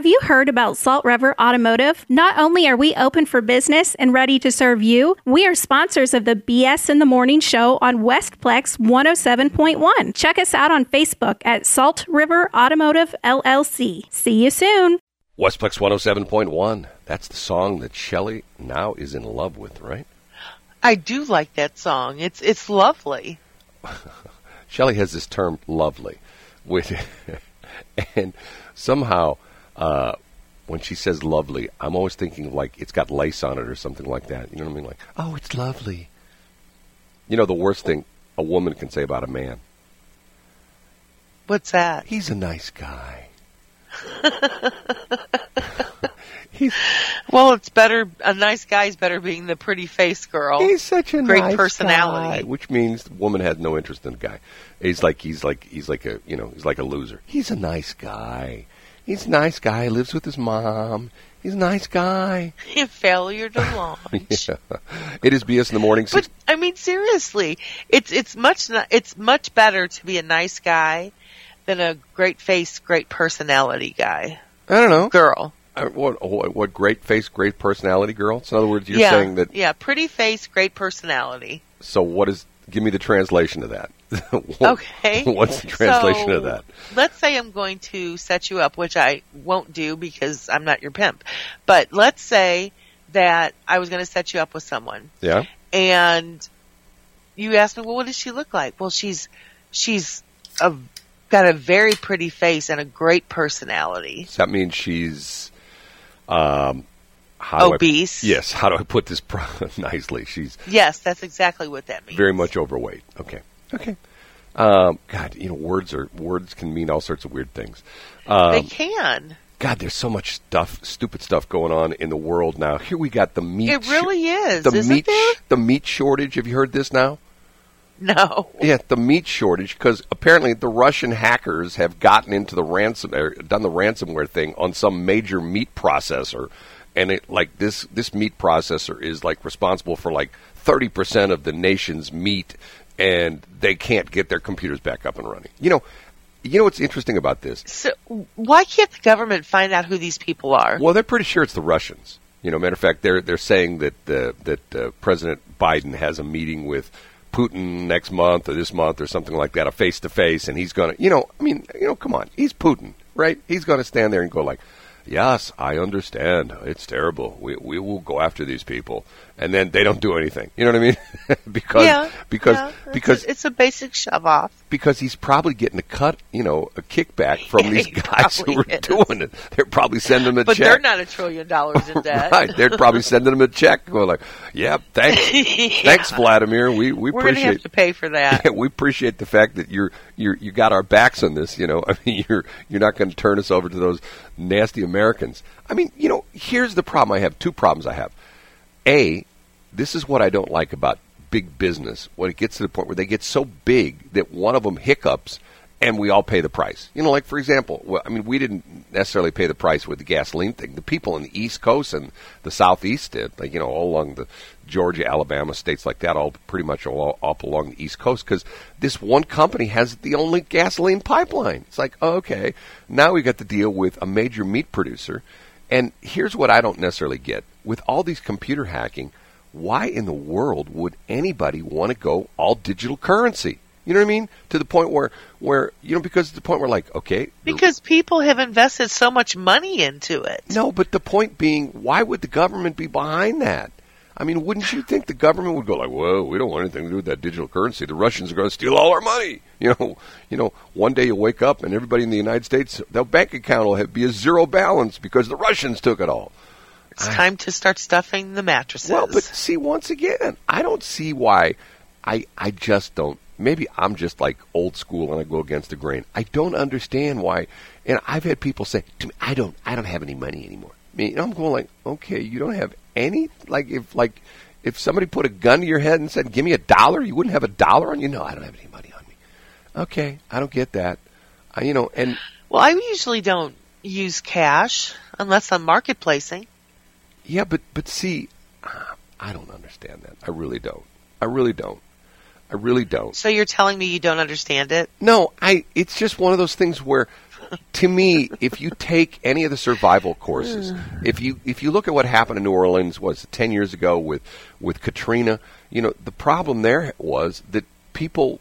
Have you heard about Salt River Automotive? Not only are we open for business and ready to serve you, we are sponsors of the BS in the Morning show on Westplex 107.1. Check us out on Facebook at Salt River Automotive LLC. See you soon. Westplex 107.1. That's the song that Shelley now is in love with, right? I do like that song. It's it's lovely. Shelley has this term "lovely," which, and somehow uh, when she says "lovely," I'm always thinking like it's got lace on it or something like that. You know what I mean? Like, oh, it's lovely. You know, the worst thing a woman can say about a man. What's that? He's a nice guy. He's well, it's better. A nice guy's better being the pretty face girl. He's such a great nice personality, guy, which means the woman has no interest in the guy. He's like he's like he's like a you know he's like a loser. He's a nice guy. He's a nice guy. Lives with his mom. He's a nice guy. Failure to launch. yeah. It is BS in the morning. But I mean, seriously, it's it's much it's much better to be a nice guy than a great face, great personality guy. I don't know, girl. Uh, what, what, what great face, great personality girl? So in other words, you're yeah, saying that yeah, pretty face, great personality. So what is? Give me the translation of that. what, okay. What's the translation so, of that? Let's say I'm going to set you up, which I won't do because I'm not your pimp. But let's say that I was going to set you up with someone. Yeah. And you asked me, well, what does she look like? Well, she's she's a got a very pretty face and a great personality. Does that mean she's um, how obese? I, yes. How do I put this nicely? She's yes, that's exactly what that means. Very much overweight. Okay. Okay. Um, God, you know, words are words can mean all sorts of weird things. Um, they can. God, there's so much stuff, stupid stuff going on in the world now. Here we got the meat. It really sh- is. The Isn't meat, there? the meat shortage. Have you heard this now? No. Yeah, the meat shortage because apparently the Russian hackers have gotten into the ransom, or done the ransomware thing on some major meat processor, and it like this this meat processor is like responsible for like thirty percent of the nation's meat, and they can't get their computers back up and running. You know, you know what's interesting about this? So why can't the government find out who these people are? Well, they're pretty sure it's the Russians. You know, matter of fact, they're they're saying that uh, that uh, President Biden has a meeting with Putin next month or this month or something like that, a face to face, and he's going to, you know, I mean, you know, come on, he's Putin, right? He's going to stand there and go like, "Yes, I understand. It's terrible. We we will go after these people." And then they don't do anything. You know what I mean? because yeah, because yeah, because it's a, it's a basic shove off. Because he's probably getting a cut, you know, a kickback from Yeah, these guys who are is. doing it. They're probably sending him a But check. they're not a trillion dollars in debt. right. They're probably sending him a check going like, "Yeah, thanks. Yeah. Thanks Vladimir. We we We're appreciate have to pay for that. we appreciate the fact that you're you're you got our backs on this. You know, I mean, you're you're not going to turn us over to those nasty Americans. I mean, you know, here's the problem. I have two problems. I have a this is what I don't like about big business when it gets to the point where they get so big that one of them hiccups and we all pay the price. You know, like for example, well, I mean, we didn't necessarily pay the price with the gasoline thing. The people in the East Coast and the Southeast did, like you know, all along the Georgia, Alabama states like that, all pretty much all up along the East Coast, because this one company has the only gasoline pipeline. It's like, oh, okay, now we got to deal with a major meat producer, and here's what I don't necessarily get with all these computer hacking. Why in the world would anybody want to go all digital currency? You know what I mean? To the point where, where you know, because the point where, like, okay, Because people have invested so much money into it. no, but the point being, why would the government be behind that? I mean, wouldn't you think the government would go like, "Whoa, we don't want anything to do with that digital currency. The Russians are going to steal all our money." You know, you know. One day you wake up and everybody in the United States, their bank account will have, be a zero balance because the Russians took it all. It's time to start stuffing the mattresses. Well, but see, once again, I don't see why. I I just don't. Maybe I'm just like old school and I go against the grain. I don't understand why. And I've had people say to me, "I don't, I don't have any money anymore." I mean, I'm going like, okay, you don't have any. Like if like if somebody put a gun to your head and said, "Give me a dollar," you wouldn't have a dollar on you. No, I don't have any money on me. Okay, I don't get that. I, you know, and well, I usually don't use cash unless I'm marketplacing. Yeah, but but see, uh, I don't understand that. I really don't. I really don't. I really don't. So you're telling me you don't understand it? No, I. It's just one of those things where to me, if you take any of the survival courses, if you if you look at what happened in New Orleans was ten years ago with with Katrina, you know the problem there was that people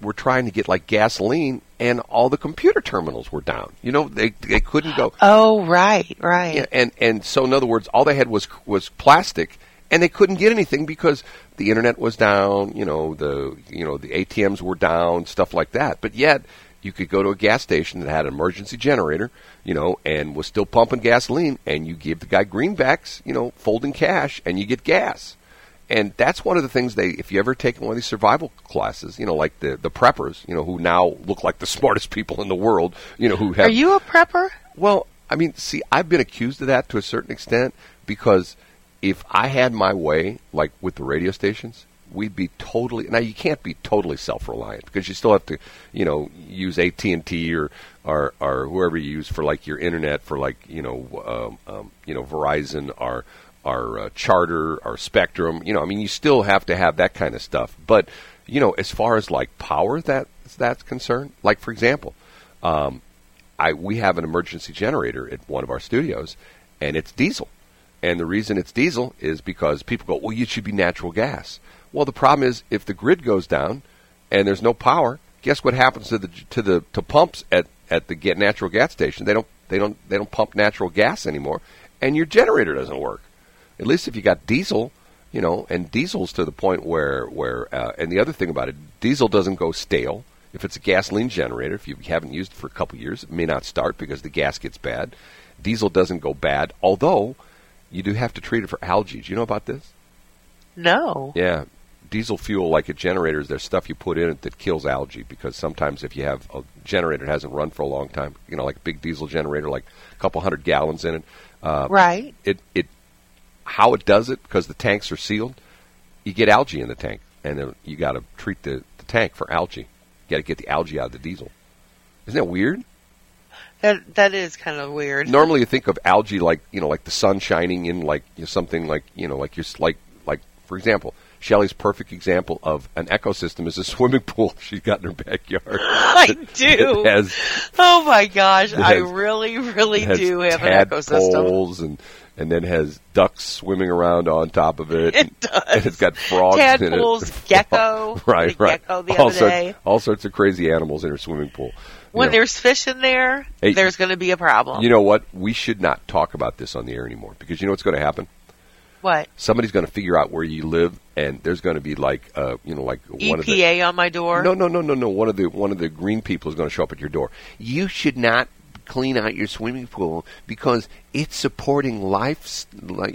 were trying to get like gasoline and all the computer terminals were down. You know, they they couldn't go. Oh, right, right. Yeah, and and so in other words, all they had was was plastic, and they couldn't get anything because the internet was down. You know, the you know the ATMs were down, stuff like that. But yet, you could go to a gas station that had an emergency generator, you know, and was still pumping gasoline, and you give the guy greenbacks, you know, folding cash, and you get gas. And that's one of the things they, if you ever take one of these survival classes, you know, like the the preppers, you know, who now look like the smartest people in the world, you know, who have. Are you a prepper? Well, I mean, see, I've been accused of that to a certain extent because if I had my way, like with the radio stations, we'd be totally. Now you can't be totally self-reliant because you still have to, you know, use AT and T or, or or whoever you use for like your internet for like you know um, um, you know Verizon or our uh, charter, our spectrum. You know, I mean, you still have to have that kind of stuff. But you know, as far as like power that that's concerned, like for example, um, I we have an emergency generator at one of our studios, and it's diesel. And the reason it's diesel is because people go, well, it should be natural gas. Well, the problem is if the grid goes down and there's no power, guess what happens to the to the to pumps at at the get natural gas station? They don't they don't they don't pump natural gas anymore, and your generator doesn't work. At least if you got diesel, you know, and diesel's to the point where where uh, and the other thing about it, diesel doesn't go stale. If it's a gasoline generator, if you haven't used it for a couple years, it may not start because the gas gets bad. Diesel doesn't go bad, although you do have to treat it for algae. Do you know about this? No. Yeah, diesel fuel, like at generators, there's stuff you put in it that kills algae because sometimes if you have a generator that hasn't run for a long time, you know, like a big diesel generator, like a couple hundred gallons in it, uh, Right. it it how it does it because the tanks are sealed, you get algae in the tank, and then you got to treat the, the tank for algae. You got to get the algae out of the diesel. Isn't that weird? That that is kind of weird. Normally, you think of algae like you know, like the sun shining in, like you know, something like you know, like you're like like for example, Shelly's perfect example of an ecosystem is a swimming pool she's got in her backyard. I do. Has oh my gosh, it I really, really do have an ecosystem. and and then has ducks swimming around on top of it. It does. And it's got frogs in it. Tadpoles, gecko. right, right. gecko the all other sorts, day. all sorts of crazy animals in her swimming pool. You When know, there's fish in there, Hey, there's going to be a problem. you know what? We should not talk about this on the air anymore because you know what's going to happen. what? Somebody's going to figure out where you live, and there's going to be like, uh, you know, like one of the EPA on my door. No, no, no, no, no. One of the one of the green people is going to show up at your door. You should not clean out your swimming pool because it's supporting lives,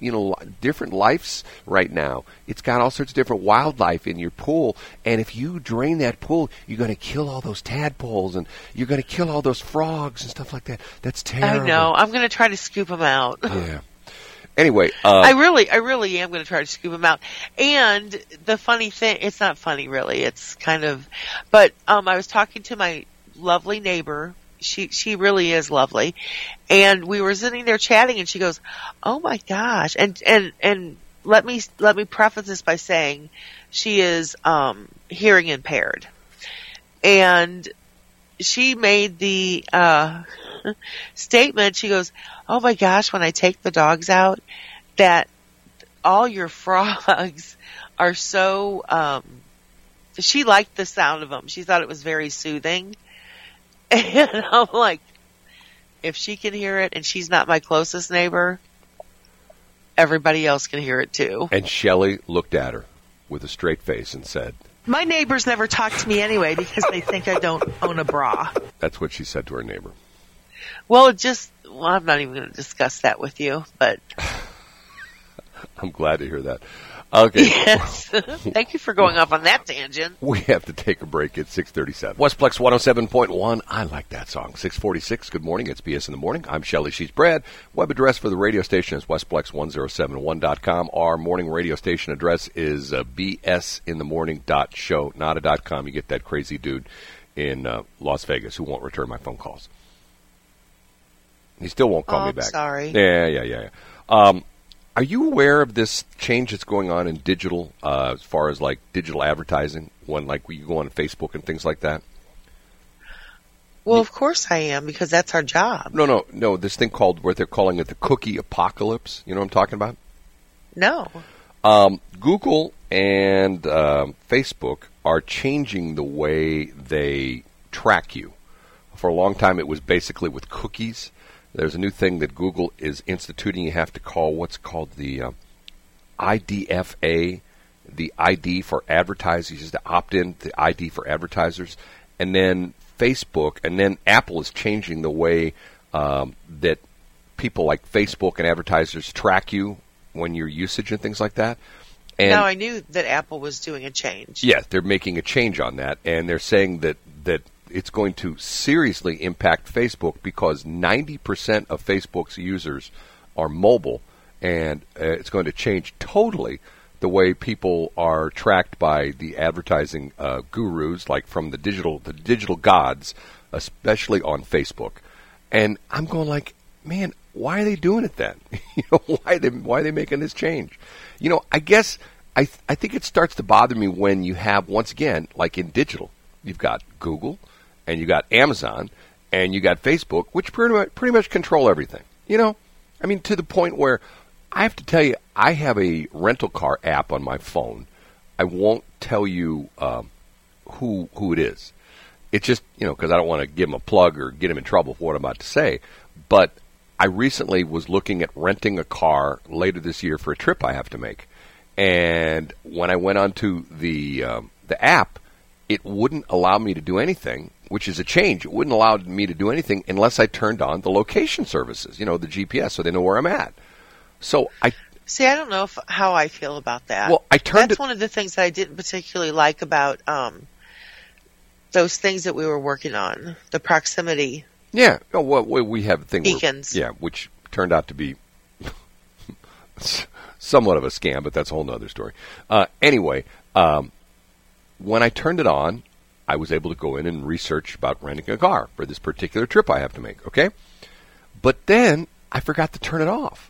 you know, different lives right now. It's got all sorts of different wildlife in your pool, and if you drain that pool, you're going to kill all those tadpoles and you're going to kill all those frogs and stuff like that. That's terrible. I know. I'm going to try to scoop them out. Yeah. Anyway, uh, I really, I really am going to try to scoop them out. And the funny thing, it's not funny really. It's kind of, but um, I was talking to my lovely neighbor. She she really is lovely, and we were sitting there chatting, and she goes, "Oh my gosh!" And and and let me let me preface this by saying, she is um, hearing impaired, and she made the uh, statement. She goes, "Oh my gosh, when I take the dogs out, that all your frogs are so." Um, she liked the sound of them. She thought it was very soothing, and I'm like, if she can hear it, and she's not my closest neighbor, everybody else can hear it too. and Shelley looked at her with a straight face and said, My neighbors never talk to me anyway because they think I don't own a bra. "That's what she said to her neighbor." Well, just. Well, I'm not even going to discuss that with you, but I'm glad to hear that. Okay. yes. Thank you for going off on that tangent. We have to take a break at 637. Westplex 107.1. I like that song. 646. Good morning. It's BS in the morning. I'm Shelley. She's Brad. Web address for the radio station is westplex1071.com. Our morning radio station address is uh, bsinthemorning.show, not a dot .com. You get that crazy dude in uh, Las Vegas who won't return my phone calls. He still won't call Oh, me I'm back. sorry. Yeah, yeah, yeah. yeah. Um, are you aware of this change that's going on in digital, uh, as far as like digital advertising? When like you go on Facebook and things like that. Well, of course I am because that's our job. No, no, no. This thing called what they're calling it the cookie apocalypse. You know what I'm talking about? No. Um, Google and um, Facebook are changing the way they track you. For a long time, it was basically with cookies. There's a new thing that Google is instituting. You have to call what's called the uh, IDFA, the ID for advertisers. You to opt in the ID for advertisers, and then Facebook, and then Apple is changing the way um, that people like Facebook and advertisers track you when your usage and things like that. And now I knew that Apple was doing a change. Yes, they're making a change on that, and they're saying that that it's going to seriously impact Facebook because 90% of Facebook's users are mobile, and uh, it's going to change totally the way people are tracked by the advertising uh, gurus, like from the digital the digital gods, especially on Facebook. And I'm going like, man, why are they doing it then? you know, why are they why are they making this change? You know, I guess I th- I think it starts to bother me when you have once again, like in digital, you've got Google and you got Amazon and you got Facebook, which pretty much pretty much control everything. You know, I mean to the point where I have to tell you, I have a rental car app on my phone. I won't tell you um, who who it is. It's just you know because I don't want to give him a plug or get him in trouble for what I'm about to say. But I recently was looking at renting a car later this year for a trip I have to make, and when I went onto the um, the app, it wouldn't allow me to do anything, which is a change. It wouldn't allow me to do anything unless I turned on the location services, you know, the GPS, so they know where I'm at. So I See, I don't know if, how I feel about that. Well, I turned That's it- one of the things that I didn't particularly like about um, those things that we were working on, the proximity. Yeah. Oh, well, we have things. Beacons. yeah, which turned out to be somewhat of a scam, but that's a whole other story. Uh, anyway, um, when I turned it on, I was able to go in and research about renting a car for this particular trip I have to make. Okay, but then I forgot to turn it off.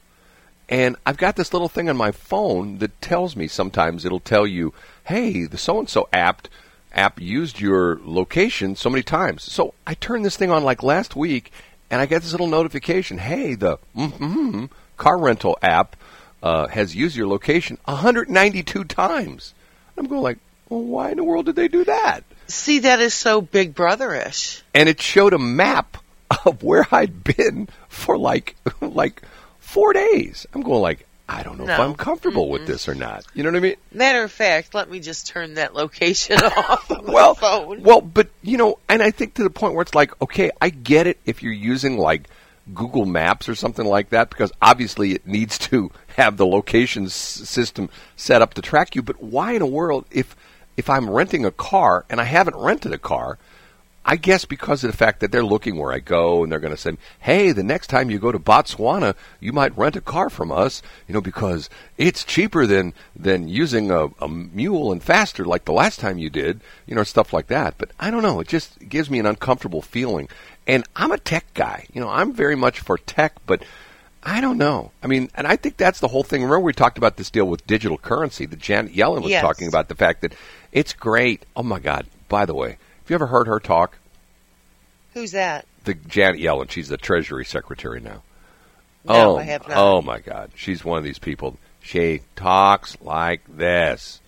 And I've got this little thing on my phone that tells me sometimes it'll tell you, "Hey, the so and so app app used your location so many times." So I turned this thing on like last week, and I get this little notification, "Hey, the mm-hmm, car rental app uh, has used your location 192 times." I'm going like, "Well, why in the world did they do that?" See, that is so Big Brotherish. and it showed a map of where I'd been for like like four days. I'm going like I don't know if I'm comfortable with this or not. You know what I mean? Matter of fact, let me just turn that location off Well, phone. well, but you know, and I think to the point where it's like, okay, I get it if you're using like Google Maps or something like that, because obviously it needs to have the location s- system set up to track you. But why in the world, if if I'm renting a car and I haven't rented a car, I guess because of the fact that they're looking where I go and they're going to say, "Hey, the next time you go to Botswana, you might rent a car from us, you know, because it's cheaper than than using a, a mule and faster like the last time you did, you know, stuff like that." But I don't know, it just gives me an uncomfortable feeling. And I'm a tech guy, you know, I'm very much for tech, but I don't know. I mean, and I think that's the whole thing. Remember, we talked about this deal with digital currency that Janet Yellen was Yes. talking about the fact that it's great. Oh my God! By the way, have you ever heard her talk? Who's that? the Janet Yellen. She's the Treasury Secretary now. No, oh, I have not. oh my God, she's one of these people. She talks like this.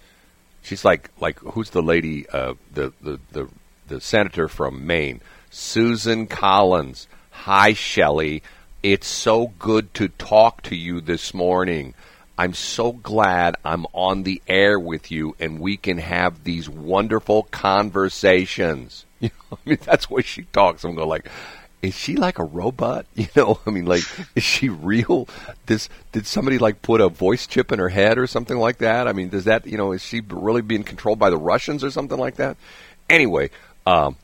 She's like like who's the lady? Uh, the, the the the senator from Maine, Susan Collins. Hi, Shelley. It's so good to talk to you this morning. I'm so glad I'm on the air with you and we can have these wonderful conversations. You know, I mean, that's what she talks. I'm going like, is she like a robot? You know, I mean, like, is she real? This did somebody like put a voice chip in her head or something like that? I mean, does that you know, is she really being controlled by the Russians or something like that? Anyway, um,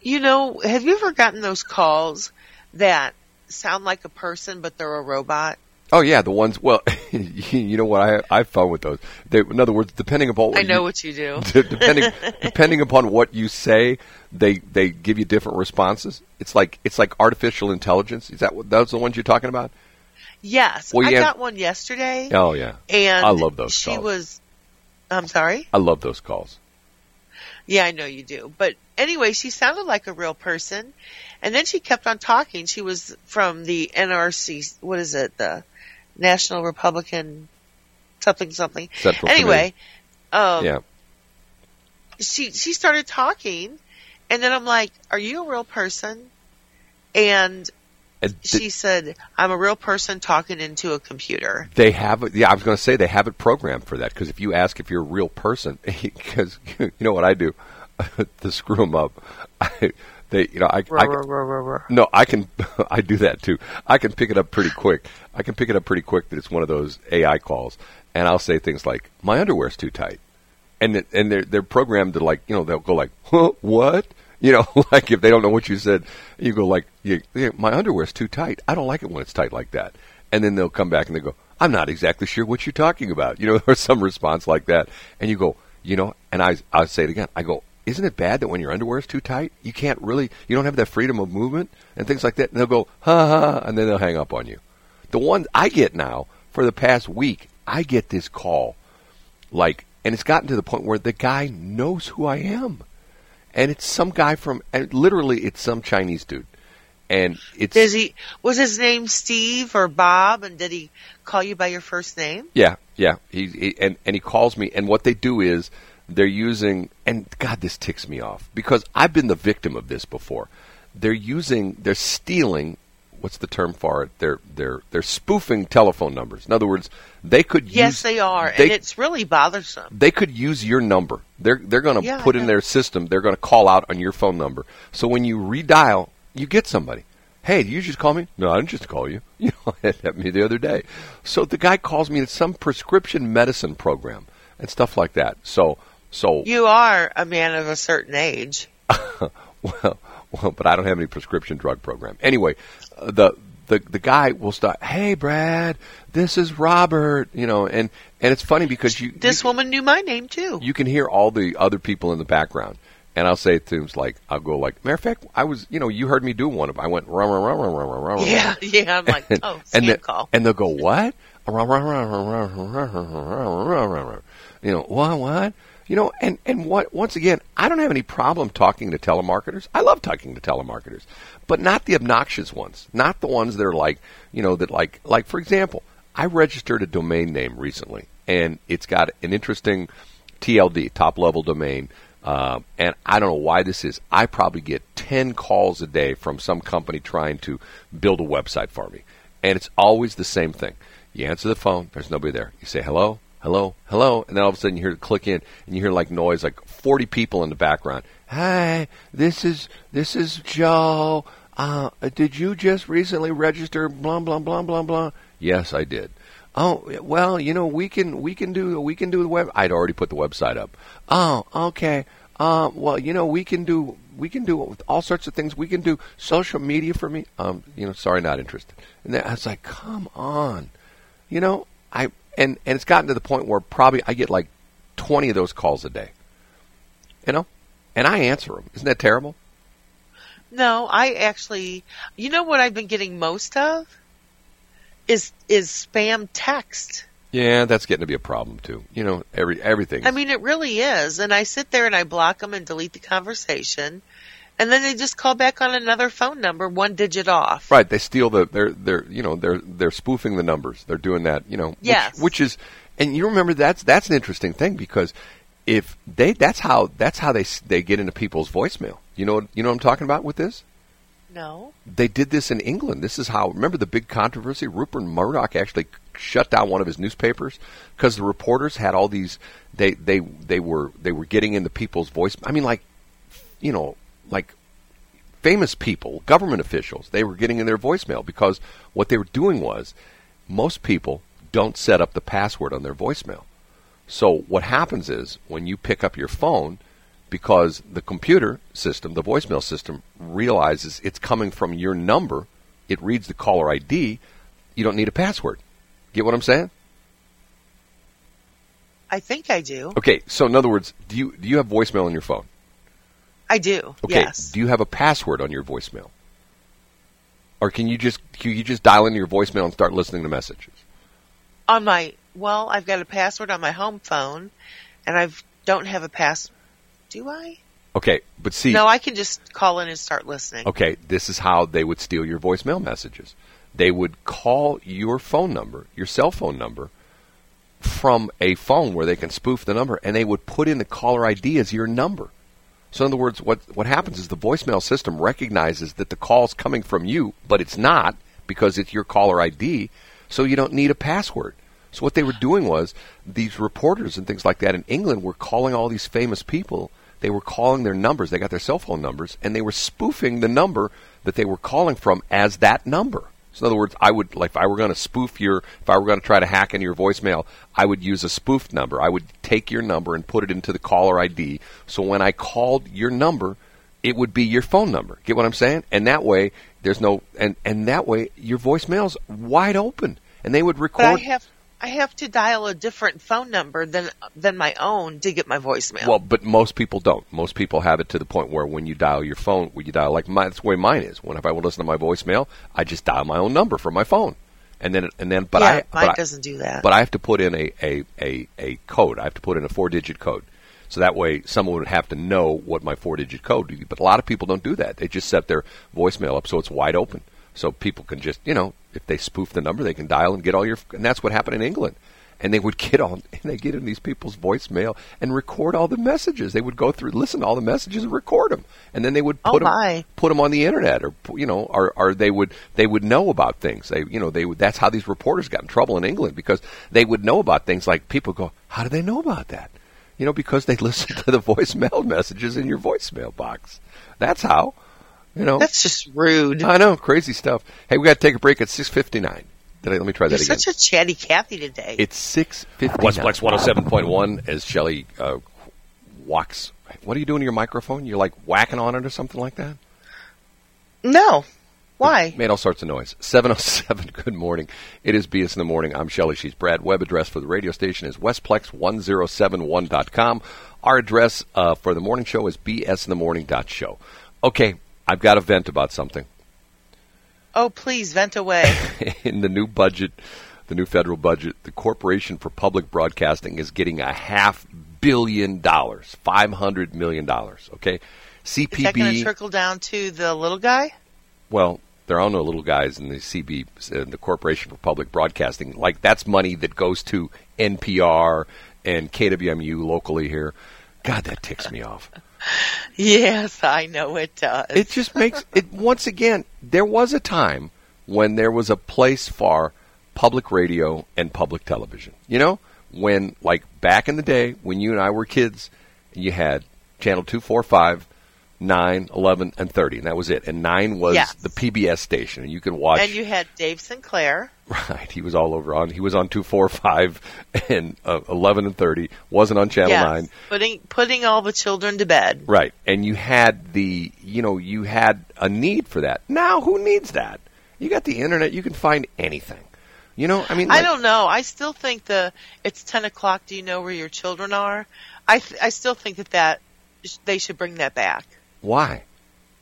You know, have you ever gotten those calls that sound like a person but they're a robot? Oh yeah, the ones. Well, you know what I I found with those. They, in other words, depending upon what I know you, what you do. depending depending upon what you say, they they give you different responses. It's like it's like artificial intelligence. Is that what those are the ones you're talking about? Yes, Well, I yeah. got one yesterday, Oh yeah, and I love those She calls. was. I'm sorry. I love those calls. Yeah, I know you do. But anyway, she sounded like a real person. And then she kept on talking. She was from the NRC, what is it? The National Republican something something. Central anyway, um, yeah. she she started talking, and then I'm like, "Are you a real person?" And And she said, "I'm a real person talking into a computer." They have it. Yeah, I was going to say they have it programmed for that because if you ask if you're a real person, because you know what I do to screw them up, I, they you know I, I ruh, ruh. no I can I do that too. I can pick it up pretty quick. I can pick it up pretty quick that it's one of those AI calls, and I'll say things like my underwear's too tight, and and they're they're programmed to like you know they'll go like huh, what. You know, like if they don't know what you said, you go like, yeah, yeah, "My underwear's too tight. I don't like it when it's tight like that." And then they'll come back and they go, "I'm not exactly sure what you're talking about," you know, or some response like that. And you go, you know, and I I say it again. I go, "Isn't it bad that when your underwear is too tight, you can't really, you don't have that freedom of movement and things like that?" And they'll go, "Ha ha," and then they'll hang up on you. The one I get now for the past week, I get this call, like, and it's gotten to the point where the guy knows who I am and it's some guy from and literally it's some Chinese dude, and it's Does he was his name Steve or Bob? And did he call you by your first name? yeah yeah he, he and and he calls me and what they do is they're using and God this ticks me off because I've been the victim of this before. They're using they're stealing what's the term for it? They're they're they're spoofing telephone numbers. In other words, they could Yes, use yes, they are, they- and it's really bothersome. they could use your number. They're they're going to Yeah, put in their system. They're going to call out on your phone number. So when you redial, you get somebody. Hey, did you just call me? No, I didn't just call you. You know, it happened me the other day. So the guy calls me. It's some prescription medicine program and stuff like that. So so you are a man of a certain age. well, well, but I don't have any prescription drug program. Anyway, uh, the the the guy will start, "Hey, Brad, this is Robert," you know, and and it's funny because you this you, woman knew my name too. You can hear all the other people in the background, and I'll say things like, "I'll go like, matter of fact, I was, you know, you heard me do one of, I went rum rum rum rum rum rum." Yeah, yeah, I'm like, and, oh, and the, call, and they'll go what? You know what what? You know, and, and what, once again, I don't have any problem talking to telemarketers. I love talking to telemarketers, but not the obnoxious ones, not the ones that are like, you know, that like, like, for example, I registered a domain name recently and it's got an interesting TLD, top level domain. Uh, and I don't know why this is. I probably get 10 calls a day from some company trying to build a website for me. And it's always the same thing. You answer the phone, there's nobody there. You say hello, hello, hello, and then all of a sudden you hear it click in and you hear like noise, like 40 people in the background. Hi, this is this is Joe. Uh, did you just recently register? Blah blah blah blah blah. Yes, I did. Oh well, you know we can we can do we can do the web. I'd already put the website up. Oh okay. Uh, well you know we can do we can do all sorts of things. We can do social media for me. Um, you know, sorry, not interested. And then I was like, come on, you know, I and and it's gotten to the point where probably I get like twenty of those calls a day. You know, and I answer them. Isn't that terrible? No, I actually, you know what I've been getting most of is is spam text. Yeah, that's getting to be a problem too. You know, every everything. I mean, it really is. And I sit there and I block them and delete the conversation, and then they just call back on another phone number, one digit off. Right, they steal the they're they're you know they're they're spoofing the numbers. They're doing that, you know. Which, Yes. Which is, and you remember that's that's an interesting thing because if they that's how that's how they they get into people's voicemail. You know you know what I'm talking about with this. No. They did this in England. This is how. Remember the big controversy? Rupert Murdoch actually shut down one of his newspapers because the reporters had all these. They they they were they were getting into people's voice. I mean, like, you know, like famous people, government officials. They were getting in their voicemail because what they were doing was most people don't set up the password on their voicemail. So what happens is when you pick up your phone, because the computer system, the voicemail system, realizes it's coming from your number, it reads the caller ID. You don't need a password. Get what I'm saying? I think I do. Okay. So in other words, do you do you have voicemail on your phone? I do. Okay. Yes. Do you have a password on your voicemail? Or can you just can you just dial into your voicemail and start listening to messages? on my well, I've got a password on my home phone, and I don't have a pass. Do I? Okay, but see, No, I can just call in and start listening. okay, this is how they would steal your voicemail messages. They would call your phone number, your cell phone number, from a phone where they can spoof the number, and they would put in the caller ID as your number. So, in other words, what what happens is the voicemail system recognizes that the call's coming from you, but it's not because it's your caller ID. So you don't need a password. So what they were doing was these reporters and things like that in England were calling all these famous people. They were calling their numbers. They got their cell phone numbers, and they were spoofing the number that they were calling from as that number. So in other words, I would like if I were going to spoof your, if I were going to try to hack into your voicemail, I would use a spoofed number. I would take your number and put it into the caller ID. So when I called your number, it would be your phone number. Get what I'm saying? And that way, there's no, and and that way your voicemail's wide open, and they would But record. I have I have to dial a different phone number than than my own to get my voicemail. Well, but most people don't. Most people have it to the point where when you dial your phone, when you dial like mine, that's the way mine is. When if I want to listen to my voicemail, I just dial my own number from my phone, and then and then. But yeah, I mine but doesn't do that. but I have to put in a, a, a, a code. I have to put in a four digit code. So that way someone would have to know what my four digit code is. But a lot of people don't do that. They just set their voicemail up so it's wide open. So people can just, you know, if they spoof the number, they can dial and get all your. And that's what happened in England. And they would get on, and they get in these people's voicemail and record all the messages. They would go through, listen to all the messages, and record them, and then they would Oh, put them, my. put them on the internet, or you know, or, or they would they would know about things. They, you know, they would. That's how these reporters got in trouble in England because they would know about things. Like people go, how do they know about that? You know, because they listen to the voicemail messages in your voicemail box. That's how. You know, That's just rude. I know, crazy stuff. Hey, we got to take a break at six fifty nine. Did I, let me try You're that again. such a chatty Cathy today. It's six fifty. Westplex one hundred seven point one. As Shelley uh, walks, what are you doing to your microphone? You're like whacking on it or something like that. no. Why? Made all sorts of noise. Seven oh seven. Good morning. It is BS in the morning. I'm Shelley. She's Brad. Web address for the radio station is westplex1071.com. Our address uh, for the morning show is bsinthemorning.show. Okay, I've got a vent about something. Oh, please vent away. in the new budget, the new federal budget, the Corporation for Public Broadcasting is getting a half billion dollars, five hundred million dollars. Okay, Is that going to CPB. trickle down to the little guy? well, there are no little guys in the CB, uh, the Corporation for Public Broadcasting. Like that's money that goes to NPR and KWMU locally here. God, that ticks me off. Yes, I know it does. It just makes it once again. There was a time when there was a place for public radio and public television. You know, when like back in the day when you and I were kids, you had channel two, four, five, nine, eleven, and thirty, and that was it. And nine was Yes. the PBS station, and you could watch. and you had Dave Sinclair. right, he was all over on. He was on two, four, five, and uh, eleven and thirty. Wasn't on channel yes, nine. putting putting all the children to bed. Right. And you had the, you know, you had a need for that. Now, who needs that? You got the internet, you can find anything. You know, I mean, I don't know. I still think the it's ten o'clock. Do you know where your children are? I th- I still think that that they should bring that back. Why?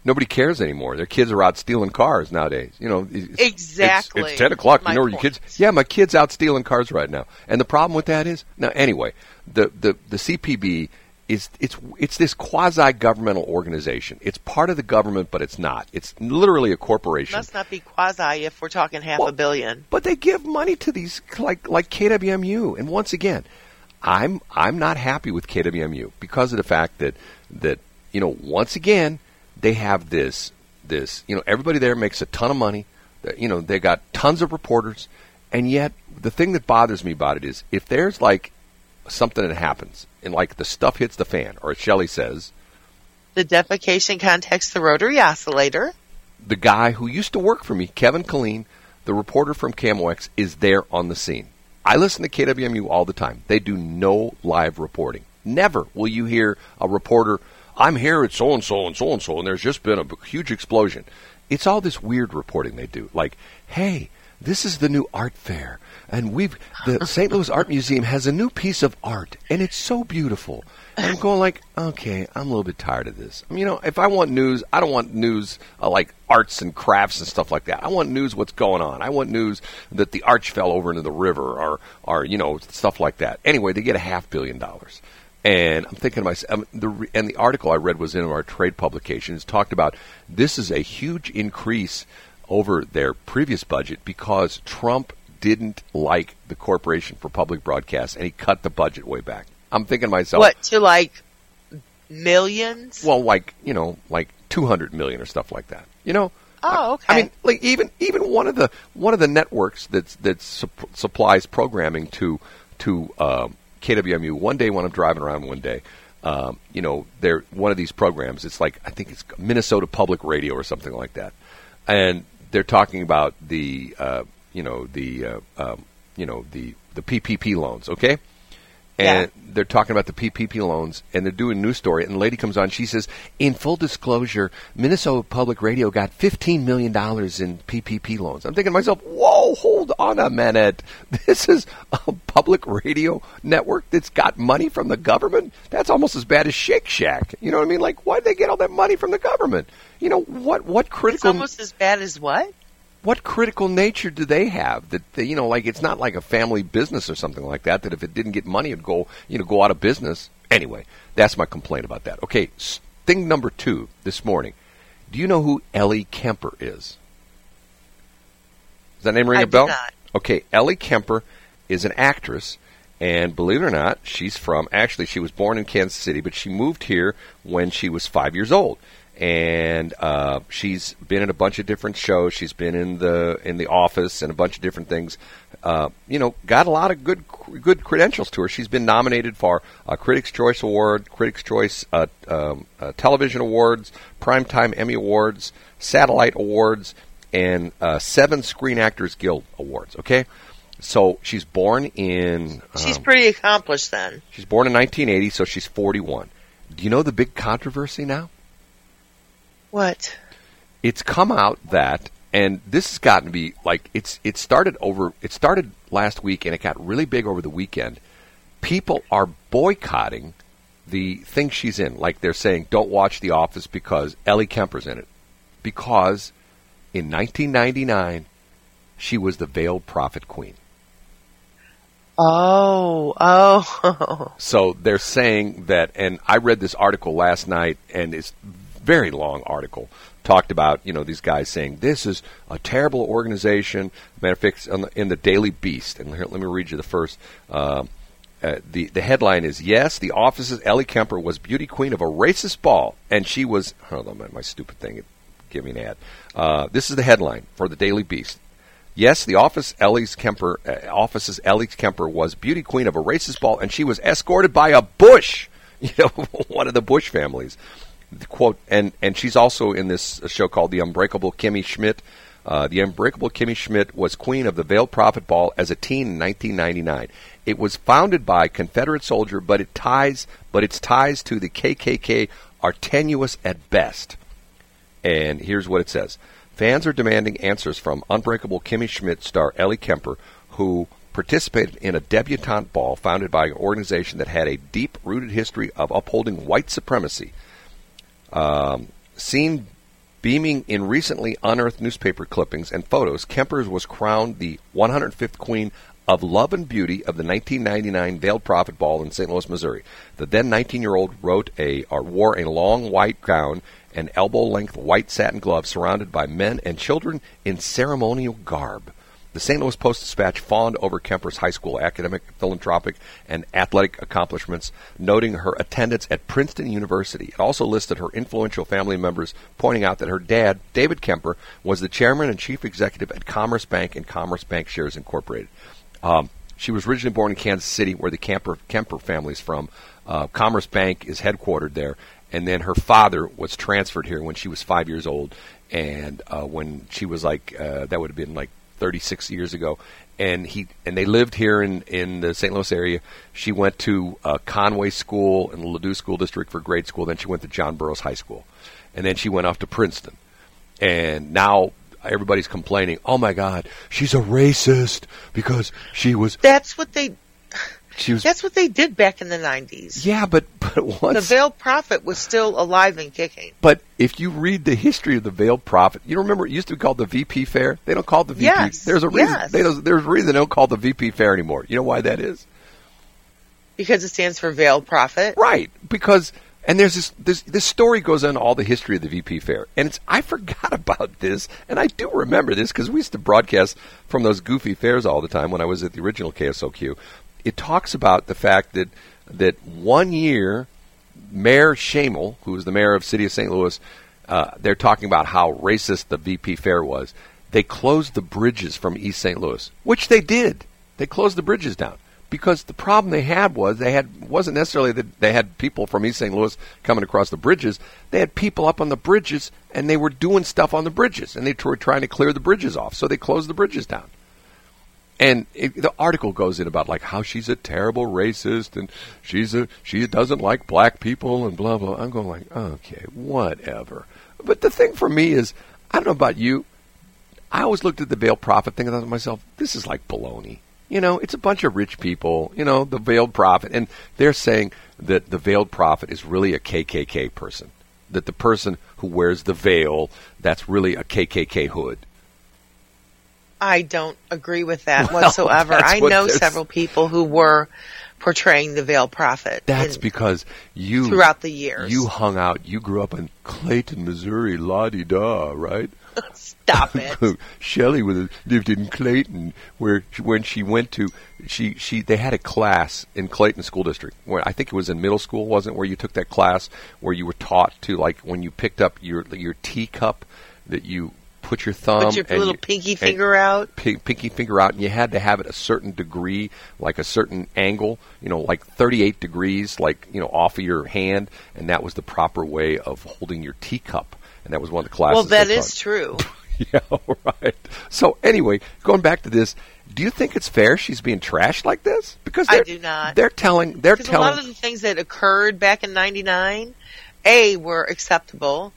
Nobody cares anymore. Their kids are out stealing cars nowadays. You know, it's- it's- Exactly. It's, ten o'clock. My you know where your kids? Yeah, my kid's out stealing cars right now. And the problem with that is, now anyway, the the the CPB is it's it's this quasi governmental organization. It's part of the government, but it's not. It's literally a corporation. It Must not be quasi if we're talking half Well, a billion. But they give money to these like like KWMU, and once again, I'm I'm not happy with KWMU because of the fact that that you know once again they have this this you know everybody there makes a ton of money. You know they got tons of reporters, and yet the thing that bothers me about it is if there's like something that happens and like the stuff hits the fan, or as Shelley says, The defecation contacts the rotary oscillator. the guy who used to work for me, Kevin Killeen, the reporter from KMOX, is there on the scene. I listen to KWMU all the time. They do no live reporting. Never will you hear a reporter, I'm here at so and so and so and so, and there's just been a huge explosion. It's all this weird reporting they do. Like, hey, this is the new art fair, and we've the St. Louis Art Museum has a new piece of art, and it's so beautiful. And I'm going like, okay, I'm a little bit tired of this. I mean, you know, if I want news, I don't want news uh, like arts and crafts and stuff like that. I want news what's going on. I want news that the arch fell over into the river or, or you know, stuff like that. Anyway, they get a half billion dollars. And I'm thinking to myself, um, the and the article I read was in our trade publications talked about this is a huge increase over their previous budget because Trump didn't like the Corporation for Public Broadcast and he cut the budget way back. I'm thinking to myself, What to like millions? well, like you know, like 200 million or stuff like that. You know. Oh, okay. I mean, like even even one of the one of the networks that's that sup- supplies programming to to um, KWMU. One day when I'm driving around, one day, um, you know, they're one of these programs. It's like I think it's Minnesota Public Radio or something like that, and they're talking about the uh, you know the uh, um, you know the the PPP loans. Okay. And they're talking about the PPP loans, and they're doing a news story. And the lady comes on. She says, "In full disclosure, Minnesota Public Radio got fifteen million dollars in PPP loans." I'm thinking to myself, "Whoa, hold on a minute! This is a public radio network that's got money from the government. That's almost as bad as Shake Shack. You know what I mean? Like, why did they get all that money from the government? You know what? What it's critical? almost as bad as what? What critical nature do they have that they, you know like it's not like a family business or something like that that if it didn't get money it'd go you know go out of business. Anyway that's my complaint about that. Okay s- thing number two this morning. Do you know who ellie kemper is? Does that name ring I a do bell? not. okay ellie kemper is an actress and believe it or not she's from actually she was born in kansas city but she moved here when she was five years old and uh, she's been in a bunch of different shows. She's been in the in the office and a bunch of different things. Uh, you know, got a lot of good good credentials to her. She's been nominated for a Critics' Choice Award, Critics' Choice uh, um, uh, Television Awards, Primetime Emmy Awards, Satellite Awards, and uh, seven Screen Actors Guild Awards. Okay, so she's born in She's um, pretty accomplished then. she's born in 1980, so she's 41. Do you know the big controversy now? What? it's come out that and this has gotten to be like it's it started over it started last week and it got really big over the weekend people are boycotting the thing she's in like they're saying don't watch the office because ellie kemper's in it because in 1999 she was the veiled prophet queen Oh, oh. So they're saying that, and I read this article last night, and it's very long article. Talked about you know these guys saying this is a terrible organization. Matter of fact, in the Daily Beast, and here, let me read you the first. Um, uh, the the headline is yes, the office's Ellie Kemper was beauty queen of a racist ball, and she was hold on my, my stupid thing. Give me an ad. Uh, this is the headline for the Daily Beast. Yes, the office Ellie's Kemper uh, office's Ellie Kemper was beauty queen of a racist ball, and she was escorted by a Bush, you know, one of the Bush families. Quote, and and she's also in this show called The Unbreakable Kimmy Schmidt. Uh, the Unbreakable Kimmy Schmidt was queen of the Veiled Prophet Ball as a teen in 1999. It was founded by Confederate soldier, but it ties, but its ties to the KKK are tenuous at best. And here's what it says. Fans are demanding answers from Unbreakable Kimmy Schmidt star Ellie Kemper, who participated in a debutante ball founded by an organization that had a deep rooted history of upholding white supremacy. Um, seen beaming in recently unearthed newspaper clippings and photos, Kemper's was crowned the 105th Queen of Love and Beauty of the 1999 Veiled Prophet Ball in St. Louis, Missouri. The then 19-year-old wrote a or wore a long white gown and elbow-length white satin gloves, surrounded by men and children in ceremonial garb. The St. Louis Post-Dispatch fawned over Kemper's high school academic, philanthropic, and athletic accomplishments, noting her attendance at Princeton University. It also listed her influential family members, pointing out that her dad, David Kemper, was the chairman and chief executive at Commerce Bank and Commerce Bancshares Incorporated. Um, she was originally born in Kansas City, where the Kemper, Kemper family is from. Uh, Commerce Bank is headquartered there, and then her father was transferred here when she was five years old, and uh, when she was like uh, that would have been like 36 years ago, and he and they lived here in in the St. Louis area. She went to uh, Conway School in the Ladue School District for grade school. Then she went to John Burroughs High School, and then she went off to Princeton, and now everybody's complaining. Oh my God, she's a racist because she was That's what they. She was. That's what they did back in the nineties. Yeah, but but The once veiled prophet was still alive and kicking. But if you read the history of the Veiled Prophet, you remember it used to be called the VP Fair. They don't call it the VP. Yes, There's a reason. yes. They don't, there's a reason they don't call it the VP Fair anymore. You know why that is? Because it stands for veiled prophet. Right, because and there's this this this story goes on all the history of the VP fair, and it's I forgot about this, and I do remember this because we used to broadcast from those goofy fairs all the time when I was at the original KSOQ. It talks about the fact that that one year, Mayor Schoemehl, who was the mayor of City of St. Louis, uh, they're talking about how racist the VP fair was. They closed the bridges from East St. Louis, which they did. They closed the bridges down because the problem they had was they had wasn't necessarily that they had people from East St. Louis coming across the bridges. They had people up on the bridges and they were doing stuff on the bridges and they were trying to clear the bridges off. So they closed the bridges down. And it, the article goes in about like how she's a terrible racist and she's a she doesn't like black people and blah blah. I'm going like okay, whatever. But the thing for me is I don't know about you. I always looked at the veiled prophet thinking to myself, this is like baloney. You know, it's a bunch of rich people, you know, the veiled prophet. And they're saying that the veiled prophet is really a KKK person. That the person who wears the veil, that's really a KKK hood. I don't agree with that Well, whatsoever. I what know several people who were portraying the veiled prophet. That's in- because you throughout the years. you hung out. You grew up in Clayton, Missouri, la di da, right? Stop it. Shelley was lived in Clayton, where she, when she went to she she they had a class in Clayton School District. Where I think it was in middle school, wasn't it, where you took that class where you were taught to like when you picked up your your teacup that you put your thumb Put your little you- pinky finger out. pi- pinky finger out, and you had to have it a certain degree, like a certain angle, you know, like 38 degrees, like you know, off of your hand, and that was the proper way of holding your teacup. And that was one of the classes. Well, that is true. Yeah, right. So anyway, going back to this, do you think it's fair she's being trashed like this? Because I do not. They're telling. They're Because a telling. lot of the things that occurred back in '99, a were acceptable.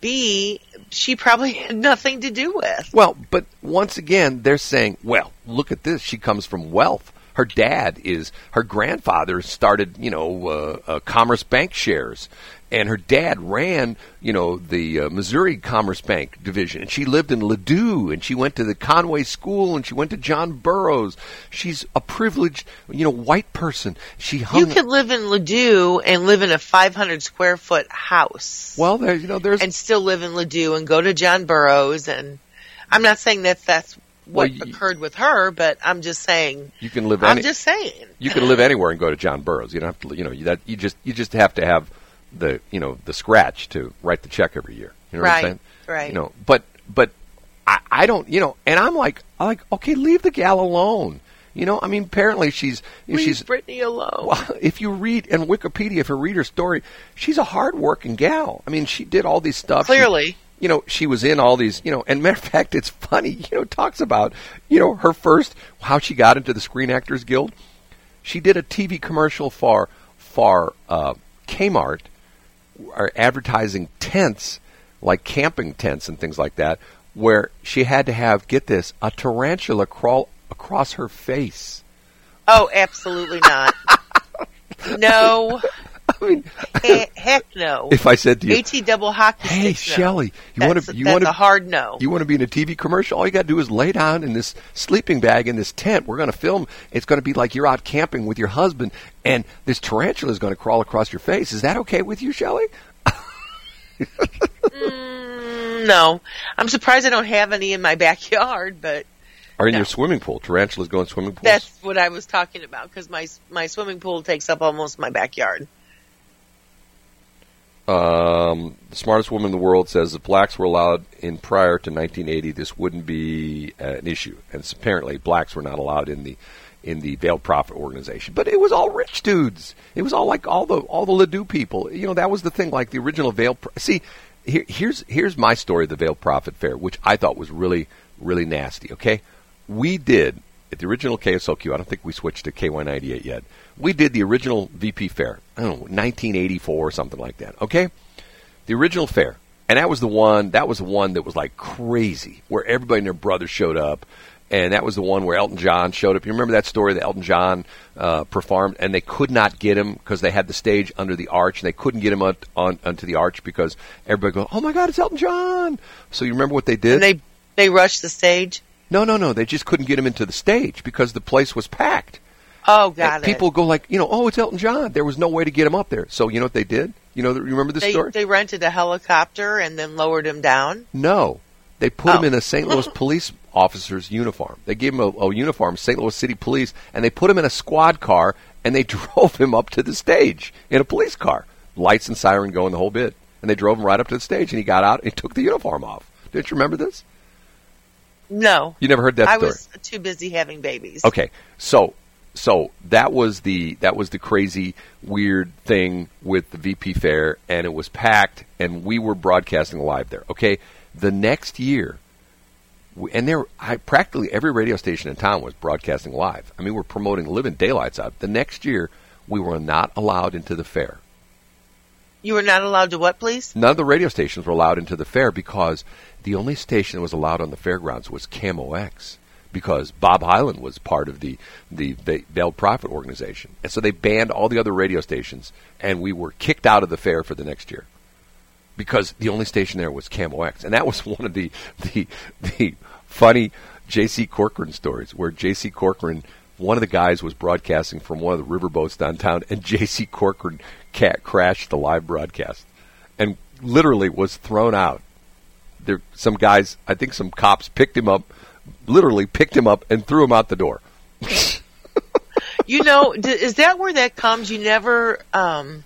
B, she probably had nothing to do with. Well, but once again, they're saying, well, look at this. She comes from wealth. Her dad is, her grandfather started, you know, uh, uh, Commerce Bancshares. And her dad ran, you know, the uh, Missouri Commerce Bank division. And she lived in Ladue, and she went to the Conway School, and she went to John Burroughs. She's a privileged, you know, white person. She hung. You could live in Ladue and live in a 500 square foot house. well, there, you know, there's and still live in Ladue and go to John Burroughs and I'm not saying that that's what Well, you- occurred with her, but I'm just saying. you can live. I'm just saying. you can live anywhere and go to John Burroughs. You don't have to, you know, you, that you just you just have to have the you know the scratch to write the check every year. You know what I'm saying? right. You know, but but I, I don't, you know, and I'm like, I'm like, okay, leave the gal alone. You know, I mean, apparently she's Leave she's Brittany alone. well, if you read in Wikipedia, if you read her story, she's a hardworking gal. I mean, she did all these stuff. She- Clearly. You know, she was in all these, you know, and matter of fact, it's funny, you know, talks about, you know, her first, how she got into the Screen Actors Guild. She did a TV commercial for, for, uh, Kmart, are advertising tents, like camping tents and things like that, where she had to have, get this, a tarantula crawl across her face. Oh, absolutely not. no. I mean, He- heck no. if I said to you, AT double hockey Hey, sticks, no. You want That's- to you that's want a hard no. You want to be in a TV commercial? All you got to do is lay down in this sleeping bag in this tent. We're going to film. It's going to be like you're out camping with your husband, and this tarantula is going to crawl across your face. Is that okay with you, Shelley? Mm, no. I'm surprised I don't have any in my backyard, but Or in No. your swimming pool? Tarantulas go in swimming pools. that's what I was talking about because my my swimming pool takes up almost my backyard. Um, the smartest woman in the world says if blacks were allowed in prior to 1980, this wouldn't be uh, an issue. And apparently, blacks were not allowed in the in the Veiled Prophet organization. But it was all rich dudes. It was all like all the all the Ladue people. You know, that was the thing. Like the original Veiled. Pro- See, here, here's here's my story of the Veiled Prophet Fair, which I thought was really really nasty. Okay, we did at the original KSLQ. I don't think we switched to KY98 yet. We did the original VP Fair. I don't know, 1984 or something like that. Okay, the original fair, and that was the one. That was the one that was like crazy, where everybody and their brother showed up, and that was the one where Elton John showed up. You remember that story that Elton John uh, performed, and they could not get him because they had the stage under the arch, and they couldn't get him on, on onto the arch because everybody goes, "Oh my God, it's Elton John!" So you remember what they did? And they they rushed the stage. No, no, no. They just couldn't get him into the stage because the place was packed. Oh, got And it. People go like, you know, oh, it's Elton John. There was no way to get him up there. So you know what they did? You know, you remember the story? they rented a helicopter and then lowered him down. No, they put him Oh. in a St. Louis police officer's uniform. They gave him a, a uniform, St. Louis City Police, and they put him in a squad car and they drove him up to the stage in a police car, lights and siren going the whole bit. And they drove him right up to the stage, and he got out and he took the uniform off. Didn't you remember this? No, You never heard that I story? was too busy having babies. Okay, so so that was the that was the crazy weird thing with the VP fair, and it was packed, and we were broadcasting live there. Okay, the next year, and there, I, practically every radio station in town was broadcasting live. I mean, we're promoting living daylights out. The next year, we were not allowed into the fair. You were not allowed to what, please? None of the radio stations were allowed into the fair because the only station that was allowed on the fairgrounds was KMOX because Bob Hyland was part of the the Veiled Prophet organization, and so they banned all the other radio stations, and we were kicked out of the fair for the next year because the only station there was KMOX, and that was one of the the the funny J.C. Corcoran stories where J.C. Corcoran. One of the guys was broadcasting from one of the riverboats downtown, and J.C. Corcoran cat crashed the live broadcast, and literally was thrown out. There, some guys, I think some cops picked him up, literally picked him up and threw him out the door. You know, d- is that where that comes? You never, um,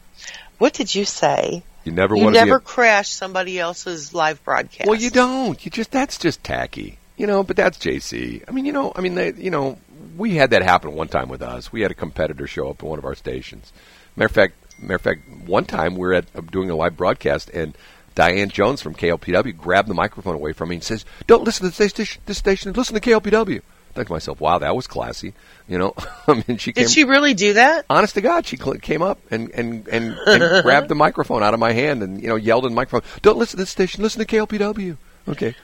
what did you say? You never You want to never be. crash somebody else's live broadcast. Well, you don't. You just that's just tacky, you know. But that's JC. I mean, you know. I mean, they, you know, we had that happen one time with us. We had a competitor show up at one of our stations. Matter of fact, matter of fact, one time we we're at doing a live broadcast and. Diane Jones from KLPW grabbed the microphone away from me and says, "Don't listen to this station. This station. Listen to KLPW." I think to myself, "Wow, that was classy." You know, I mean, she came. Did she really do that? honest to God, she cl- came up and, and, and, and grabbed the microphone out of my hand and you know yelled in the microphone, "Don't listen to this station. Listen to KLPW." Okay,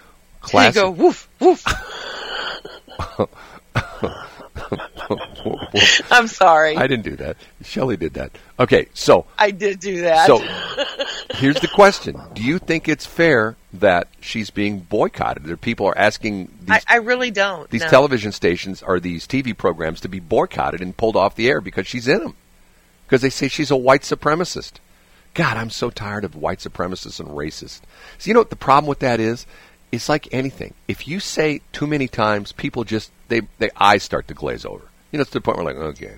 There you go. Woof, woof. I'm sorry. I didn't do that. Shelley did that. Okay, so I did do that. so here's the question: Do you think it's fair that she's being boycotted? That people are asking I, I really don't. these no. television stations or these TV programs to be boycotted and pulled off the air because she's in them. Because they say she's a white supremacist. God, I'm so tired of white supremacists and racists. So you know what the problem with that is? It's like anything. If you say too many times, people just they their eyes start to glaze over. You know, it's to the point where like, okay,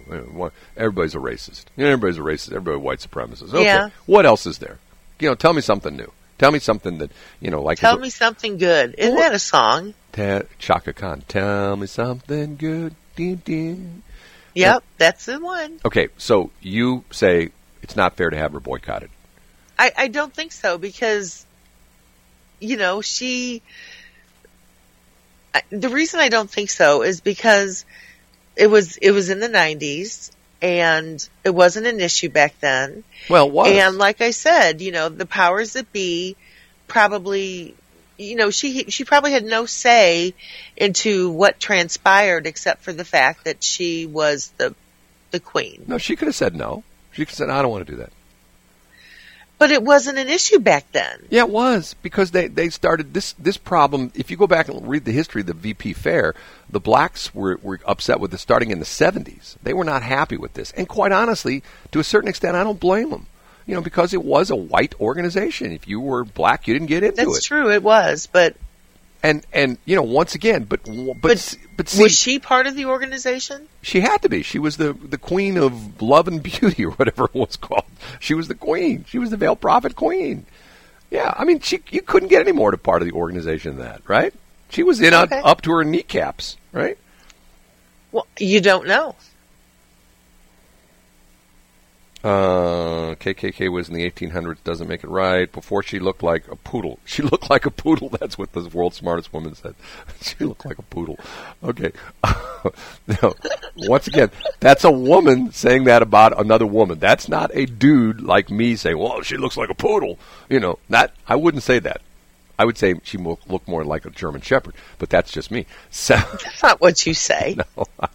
everybody's a racist. You know, everybody's a racist. Everybody a white supremacist. Okay, Yeah. what else is there? You know, tell me something new. Tell me something that you know, like Tell me something good. Isn't that a song? Ta- Chaka Khan, tell me something good. Ding, ding. Yep, that's the one. Okay, so you say it's not fair to have her boycotted. I, I don't think so because, you know, she. I, the reason I don't think so is because it was it was in the '90s and it wasn't an issue back then. Well, it was. And like I said, you know, the powers that be probably, you know, she she probably had no say into what transpired except for the fact that she was the the queen. no, she could have said no. She could have said, I don't want to do that. But it wasn't an issue back then. Yeah, it was because they, they started this this problem. If you go back and read the history of the VP Fair, the blacks were, were upset with this starting in the 70s. They were not happy with this, and quite honestly, to a certain extent, I don't blame them. You know, because it was a white organization. If you were black, you didn't get into That's it. true, it was, but And and you know, once again, but but But but, see, was she part of the organization? She had to be. She was the the queen of love and beauty, or whatever it was called. She was the queen. She was the veiled prophet queen. Yeah, I mean, she you couldn't get any more to part of the organization than that, right? She was in Okay. up, up to her kneecaps, right? Well, you don't know. Uh, KKK was in the 1800s. Doesn't make it right. Before she looked like a poodle. She looked like a poodle. That's what the world's smartest woman said. She looked like a poodle. Okay. now, once again, that's a woman saying that about another woman. That's not a dude like me saying, "Well, she looks like a poodle." You know, that I wouldn't say that. I would say she looked more like a German Shepherd, but that's just me. So, That's not what you say. no, I,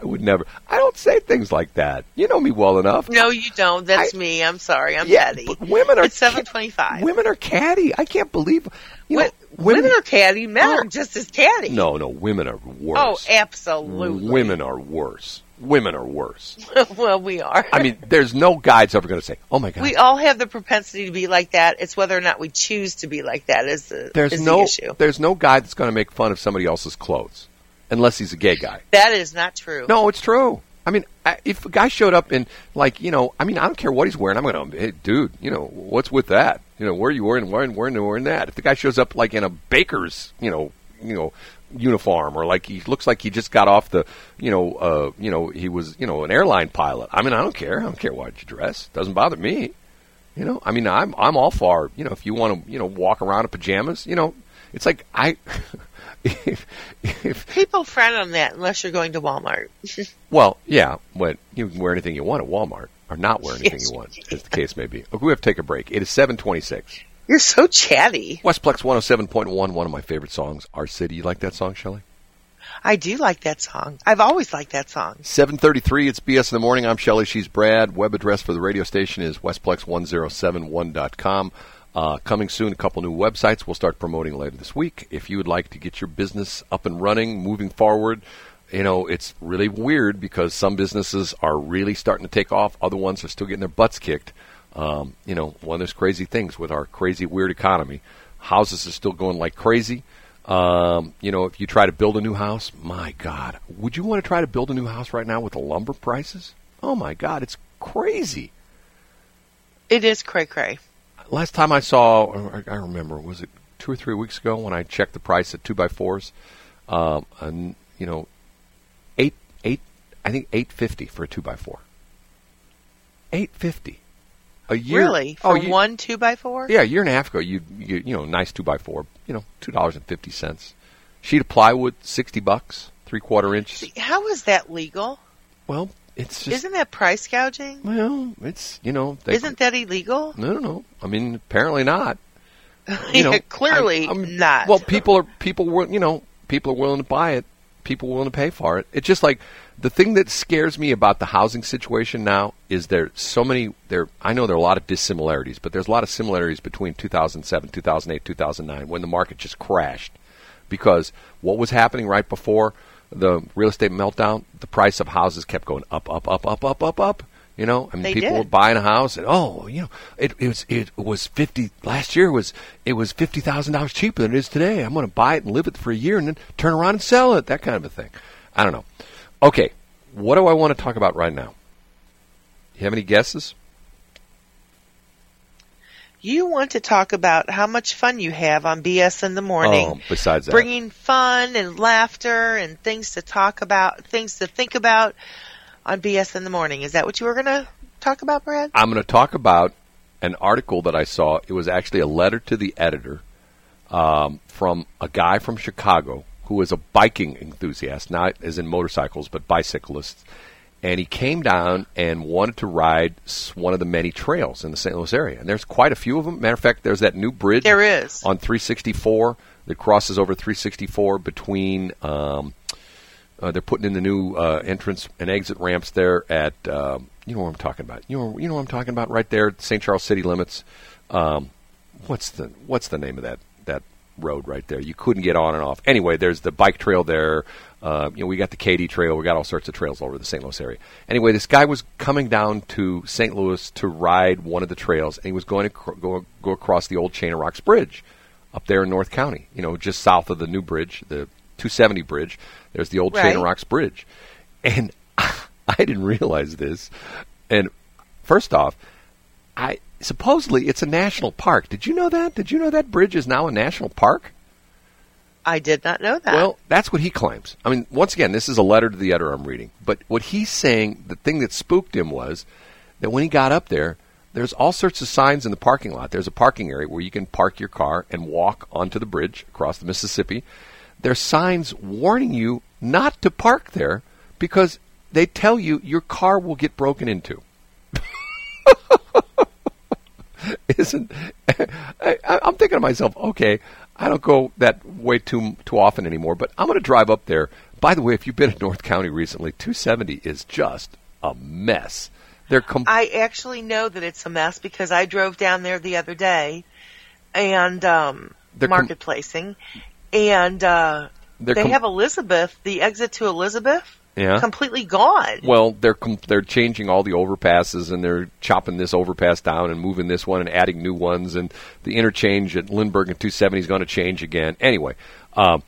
I would never. I don't say things like that. You know me well enough. No, you don't. That's I- me. I'm sorry. I'm Yeah, but women are It's 725. Women are catty. I can't believe. You know, What, Women are catty. Men Oh. are just as catty. No, no, women are worse. Oh, absolutely. Women are worse. Women are worse. well, we are. I mean, there's no guy's ever going to say, "Oh my god." we all have the propensity to be like that. It's whether or not we choose to be like that is the there's is no the issue. there's no guy that's going to make fun of somebody else's clothes unless he's a gay guy. That is not true. No, it's true. I mean, I- if a guy showed up in like, you know, I mean, I don't care what he's wearing. I'm going to, hey, dude, you know, what's with that? You know, where are you wearing, wearing, wearing, wearing that? If the guy shows up like in a baker's, you know, you know, uniform or like he looks like he just got off the, you know, uh, you know, he was, you know, an airline pilot. I mean, I don't care. I don't care what you dress. Doesn't bother me. You know, I mean, I'm I'm all for you know if you want to you know walk around in pajamas. You know, it's like I if if People frown on that unless you're going to Walmart. well, yeah, but you can wear anything you want at Walmart, or not wear anything Yes. you want, as the case may be. Okay, we have to take a break. It is seven twenty-six. You're so chatty. Westplex one hundred seven point one. One of my favorite songs. Our city. You like that song, Shelley? I do like that song. I've always liked that song. Seven thirty-three. It's BS in the morning. I'm Shelley. She's Brad. Web address for the radio station is westplex1071.com. Uh, coming soon, a couple new websites we'll start promoting later this week. If you would like to get your business up and running, moving forward, you know, it's really weird because some businesses are really starting to take off. Other ones are still getting their butts kicked. Um, you know, one of those crazy things with our crazy, weird economy. Houses are still going like crazy. Um, you know, if you try to build a new house, my God, would you want to try to build a new house right now with the lumber prices? Oh my God, it's crazy. It is cray cray. Last time I saw, I remember, was it two or three weeks ago when I checked the price at two by fours? Um, and you know, eight, eight, I think eight fifty for a two by four. Eight fifty. A year. Really? For oh, you- one two by four? Yeah, a year and a half ago, you you, you know, nice two by four, you know, two dollars and fifty cents. Sheet of plywood, sixty bucks, three quarter inch. See, How is that legal? Well, it's just Isn't that price gouging? well, it's you know, they, Isn't that illegal? no, no, no. I mean, apparently not. You know, Yeah, clearly I- I'm- not. Well, people are people were you know people are willing to buy it. People are willing to pay for it. It's just like the thing that scares me about the housing situation now is there so many there. I know there are a lot of dissimilarities, but there's a lot of similarities between 2007, 2008, 2009 when the market just crashed because what was happening right before the real estate meltdown, the price of houses kept going up, up, up, up, up, up, up. You know, I mean, They people did. were buying a house, and oh, you know, it, it was it was fifty last year was it was fifty thousand dollars cheaper than it is today. I'm going to buy it and live it for a year, and then turn around and sell it. That kind of a thing. I don't know. Okay, what do I want to talk about right now? You have any guesses? You want to talk about how much fun you have on BS in the morning. Oh, besides that, bringing fun and laughter and things to talk about, things to think about on BS in the morning. Is that what you were going to talk about, Brad? I'm going to talk about an article that I saw. It was actually a letter to the editor um, from a guy from Chicago who is a biking enthusiast, not as in motorcycles, but bicyclists. And he came down and wanted to ride one of the many trails in the St. Louis area. And there's quite a few of them. Matter of fact, there's that new bridge There is. on 364 that crosses over 364 between. Um, uh, they're putting in the new uh, entrance and exit ramps there at um, you know what I'm talking about. You know you know what I'm talking about right there, at St. Charles city limits. Um, what's the what's the name of that road right there? You couldn't get on and off. Anyway, there's the bike trail there. Uh, you know we got the Katy Trail. We got all sorts of trails all over the St. Louis area. Anyway, this guy was coming down to St. Louis to ride one of the trails, and he was going to cr- go go across the old Chain of Rocks Bridge up there in North County. You know, just south of the new bridge, the 270 bridge. There's the old Chain of Rocks Bridge, and I didn't realize this. And first off, I supposedly it's a national park. Did you know that? Did you know that bridge is now a national park? I did not know that. Well, that's what he claims. I mean, once again, this is a letter to the editor I'm reading. But what he's saying, the thing that spooked him was that when he got up there, there's all sorts of signs in the parking lot. There's a parking area where you can park your car and walk onto the bridge across the Mississippi. There's signs warning you not to park there because they tell you your car will get broken into. Isn't I, I'm thinking to myself, okay, I don't go that way too too often anymore, but I'm going to drive up there. By the way, if you've been in North County recently, 270 is just a mess. They're com- I actually know that it's a mess because I drove down there the other day and um com- marketplacing, and uh, they com- have Elizabeth, the exit to Elizabeth, Yeah. completely gone. Well, they're com- they're changing all the overpasses and they're chopping this overpass down and moving this one and adding new ones and the interchange at Lindbergh and 270 is going to change again. Anyway, um,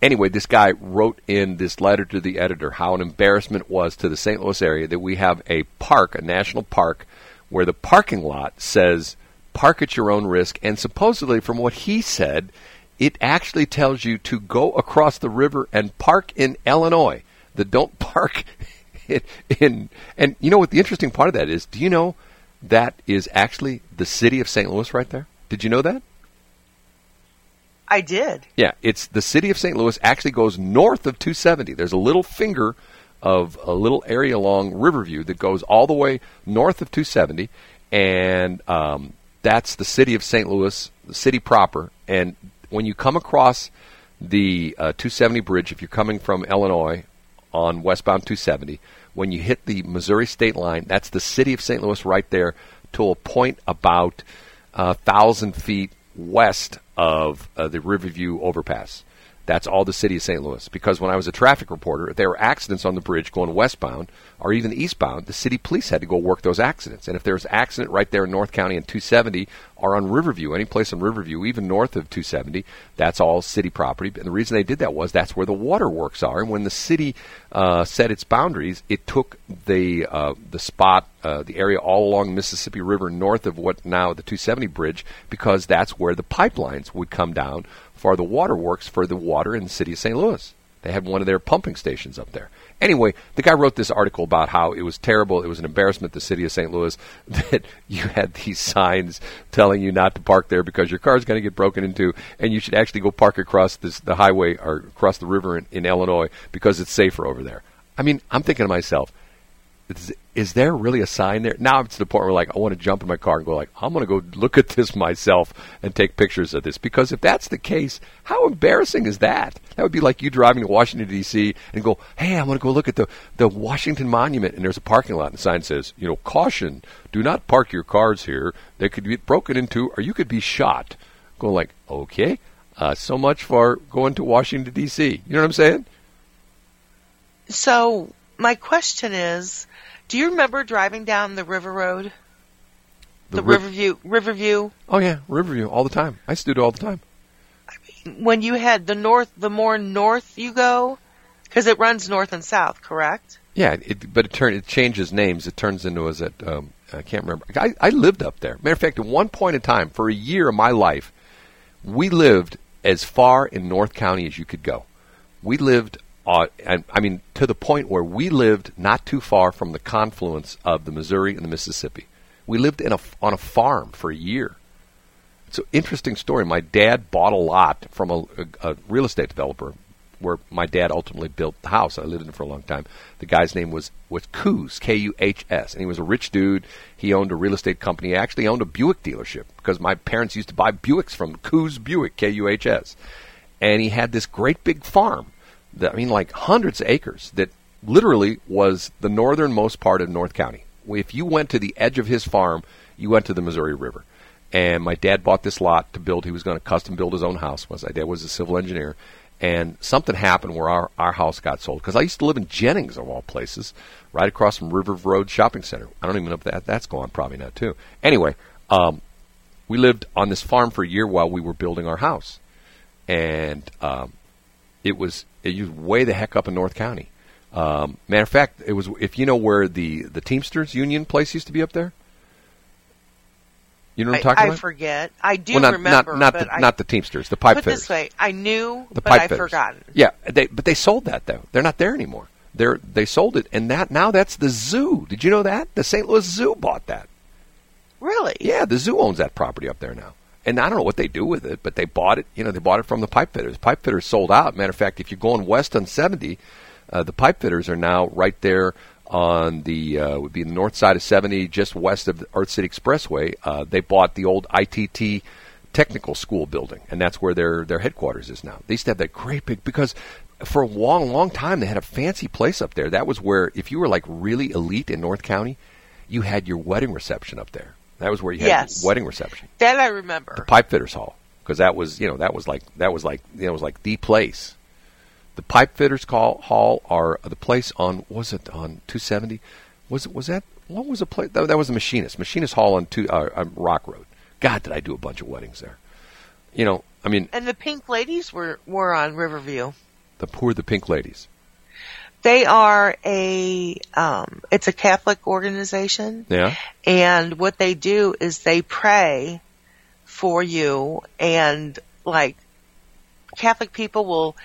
anyway, this guy wrote in this letter to the editor how an embarrassment was to the St. Louis area that we have a park, a national park, where the parking lot says park at your own risk, and supposedly, from what he said, it actually tells you to go across the river and park in Illinois. That don't park in, in and you know what the interesting part of that is? Do you know that is actually the city of St. Louis right there? Did you know that? I did. Yeah, it's the city of St. Louis actually goes north of 270. There's a little finger of a little area along Riverview that goes all the way north of 270, and um, that's the city of St. Louis, the city proper. And when you come across the uh, 270 bridge, if you're coming from Illinois on westbound 270, when you hit the Missouri state line, that's the city of St. Louis right there to a point about a thousand feet west of uh, the Riverview overpass. That's all the city of St. Louis. Because when I was a traffic reporter, if there were accidents on the bridge going westbound or even eastbound, the city police had to go work those accidents. And if there was an accident right there in North County in 270 or on Riverview, any place on Riverview, even north of 270, that's all city property. And the reason they did that was that's where the waterworks are. And when the city uh, set its boundaries, it took the uh, the spot, uh, the area all along Mississippi River north of what now the 270 bridge, because that's where the pipelines would come down for the waterworks for the water in the city of St. Louis. They had one of their pumping stations up there. Anyway, the guy wrote this article about how it was terrible. It was an embarrassment to the city of St. Louis that you had these signs telling you not to park there because your car is going to get broken into, and you should actually go park across this, the highway or across the river in, in Illinois because it's safer over there. I mean, I'm thinking to myself, is, there really a sign there? Now it's the point where like I want to jump in my car and go like I'm going to go look at this myself and take pictures of this because if that's the case, how embarrassing is that? That would be like you driving to Washington D.C. and go, "Hey, I'm going to go look at the the Washington Monument," and there's a parking lot and the sign says, you know, caution, do not park your cars here. They could be broken into, or you could be shot. Going like, okay, uh, so much for going to Washington D.C. You know what I'm saying? So my question is, do you remember driving down the River Road, the, Riv- Riverview, Riverview, Oh yeah, Riverview all the time. I used to do it all the time. I mean, when you head the north, the more north you go, because it runs north and south, correct? Yeah, it, but it turn it changes names. It turns into was it? Um, I can't remember. I, I lived up there. Matter of fact, at one point in time, for a year of my life, we lived as far in North County as you could go. We lived, uh, and I mean, to the point where we lived not too far from the confluence of the Missouri and the Mississippi. We lived in a on a farm for a year. It's an interesting story. My dad bought a lot from a, a, a real estate developer where my dad ultimately built the house. I lived in for a long time. The guy's name was was Kuhs, K U H S, and he was a rich dude. He owned a real estate company. He actually owned a Buick dealership because my parents used to buy Buicks from Kuhs Buick, K U H S. And he had this great big farm. That, I mean, like hundreds of acres that literally was the northernmost part of North County. If you went to the edge of his farm, you went to the Missouri River. And my dad bought this lot to build. He was going to custom build his own house. My dad was a civil engineer, and something happened where our, our house got sold because I used to live in Jennings of all places, right across from River Road Shopping Center. I don't even know if that that's gone. Probably not too. Anyway, um, we lived on this farm for a year while we were building our house, and um, it was it was way the heck up in North County. Um, matter of fact, it was if you know where the the Teamsters Union place used to be up there. You know what I'm I, talking I about? I forget. I do well, not remember, not not but the, I, not the Teamsters, the pipe put fitters. this way, I knew, the but I've forgotten. Yeah, they, but they sold that though. They're not there anymore. They're they sold it, and that now that's the zoo. Did you know that the St. Louis Zoo bought that? Really? Yeah, the zoo owns that property up there now. And I don't know what they do with it, but they bought it. You know, they bought it from the pipe fitters. Pipe fitters sold out. Matter of fact, if you're going west on 70, uh, the pipe fitters are now right there on the uh, would be the north side of 70, just west of the Earth City Expressway. Uh, they bought the old ITT Technical School building, and that's where their their headquarters is now. They used to have that great big because for a long, long time they had a fancy place up there. That was where if you were like really elite in North County, you had your wedding reception up there. That was where you had Yes. wedding reception That I remember. pipe fitters hall because that was you know that was like that was like you know, it was like the place. The pipe fitters call hall are the place on was it on 270? Was it was that what was the place that, that was the machinist machinist hall on two uh, um, Rock Road. God, did I do a bunch of weddings there? You know, I mean, And the Pink Ladies were were on Riverview. the poor the pink ladies. They are a um, it's a Catholic organization, Yeah, and what they do is they pray for you, and like Catholic people will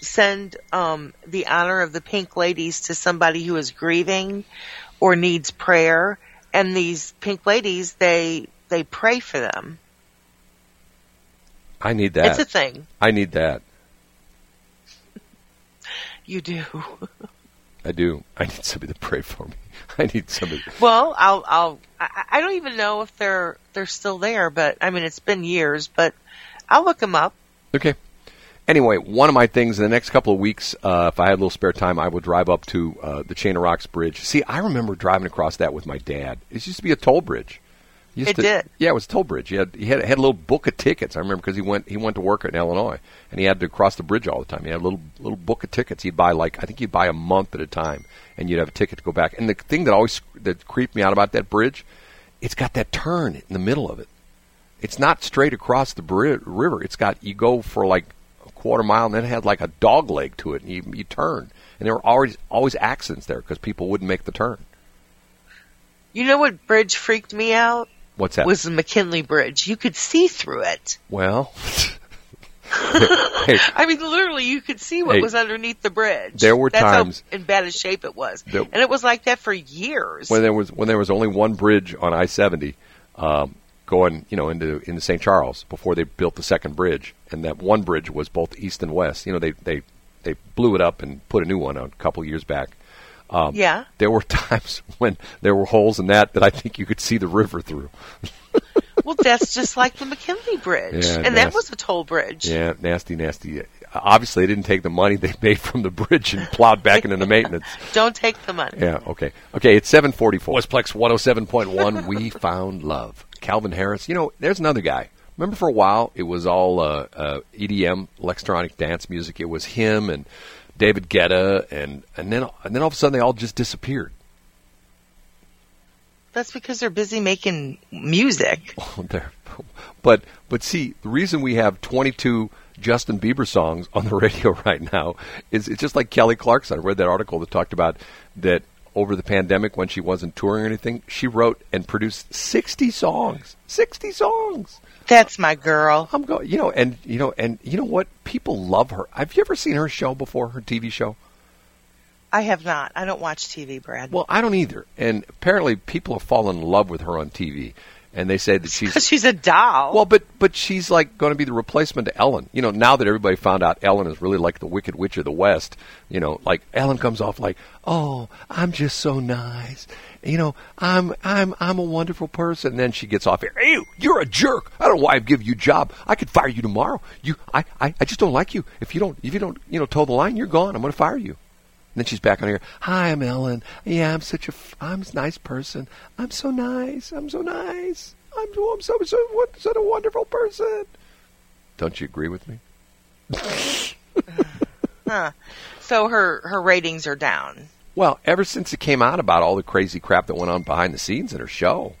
send um, the honor of the Pink Ladies to somebody who is grieving or needs prayer, and these Pink Ladies they they pray for them. I need that. It's a thing. I need that. You do. I do. I need somebody to pray for me. I need somebody. Well, I'll, I'll, I I don't even know if they're, they're still there, but I mean, it's been years, but I'll look them up. Okay. Anyway, one of my things in the next couple of weeks, uh, if I had a little spare time, I would drive up to uh, the Chain of Rocks Bridge. See, I remember driving across that with my dad. It used to be a toll bridge. Used It to- did. Yeah, it was toll bridge. He had he had, had a little book of tickets. I remember because he went he went to work in Illinois and he had to cross the bridge all the time. He had a little little book of tickets. He'd buy like I think he'd buy a month at a time, and you'd have a ticket to go back. And the thing that always that creeped me out about that bridge, it's got that turn in the middle of it. It's not straight across the bri- river. It's got you go for like a quarter mile, and then it had like a dog leg to it, and you, you turn. And there were always always accidents there because people wouldn't make the turn. You know what bridge freaked me out? What's that? Was the McKinley Bridge. You could see through it. well, hey, I mean, literally, you could see what Hey, was underneath the bridge. there were That's times- how in bad a shape it was. There- and it was like that for years. when there was when there was only one bridge on I seventy um, going you know into into St. Charles before they built the second bridge, and that one bridge was both east and west. You know they they they blew it up and put a new one on a couple years back. Um, yeah. There were times when there were holes in that that I think you could see the river through. Well, that's just like the McKinley Bridge. Yeah, and that's- that was a toll bridge. Yeah, nasty, nasty. Obviously, they didn't take the money they made from the bridge and plowed back into the maintenance. Don't take the money. Yeah, okay. Okay, it's 744. Westplex 107.1, We Found Love. Calvin Harris. You know, there's another guy. Remember for a while, it was all uh, uh, EDM, electronic dance music. It was him and David Guetta, and, and, then, and then all of a sudden they all just disappeared. That's because they're busy making music. Oh, there. But, but see, the reason we have 22 Justin Bieber songs on the radio right now is it's just like Kelly Clarkson. I read that article that talked about that over the pandemic when she wasn't touring or anything, she wrote and produced 60 songs. 60 songs. That's my girl. I'm going, you know, and you know, and you know what? People love her. Have you ever seen her show before? Her TV show? I have not. I don't watch TV, Brad. Well, I don't either. And apparently, people have fallen in love with her on TV, and they say that she's She's a doll. Well, but but she's like going to be the replacement to Ellen. You know, now that everybody found out Ellen is really like the Wicked Witch of the West. You know, like Ellen comes off like, "Oh, I'm just so nice." You know, I'm I'm I'm a wonderful person. And then she gets off here. You, you're a jerk. I don't know why I've given you a job. I could fire you tomorrow. You, I, I, I just don't like you. If you don't, if you don't, you know, toe the line, you're gone. I'm to fire you. And then she's back on here. Hi, I'm Ellen. Yeah, I'm such a, I'm a nice person. I'm so nice. I'm so nice. I'm, so- I'm so, so, what, such a wonderful person. Don't you agree with me? Huh. So her her ratings are down. Well, ever since it came out about all the crazy crap that went on behind the scenes in her show,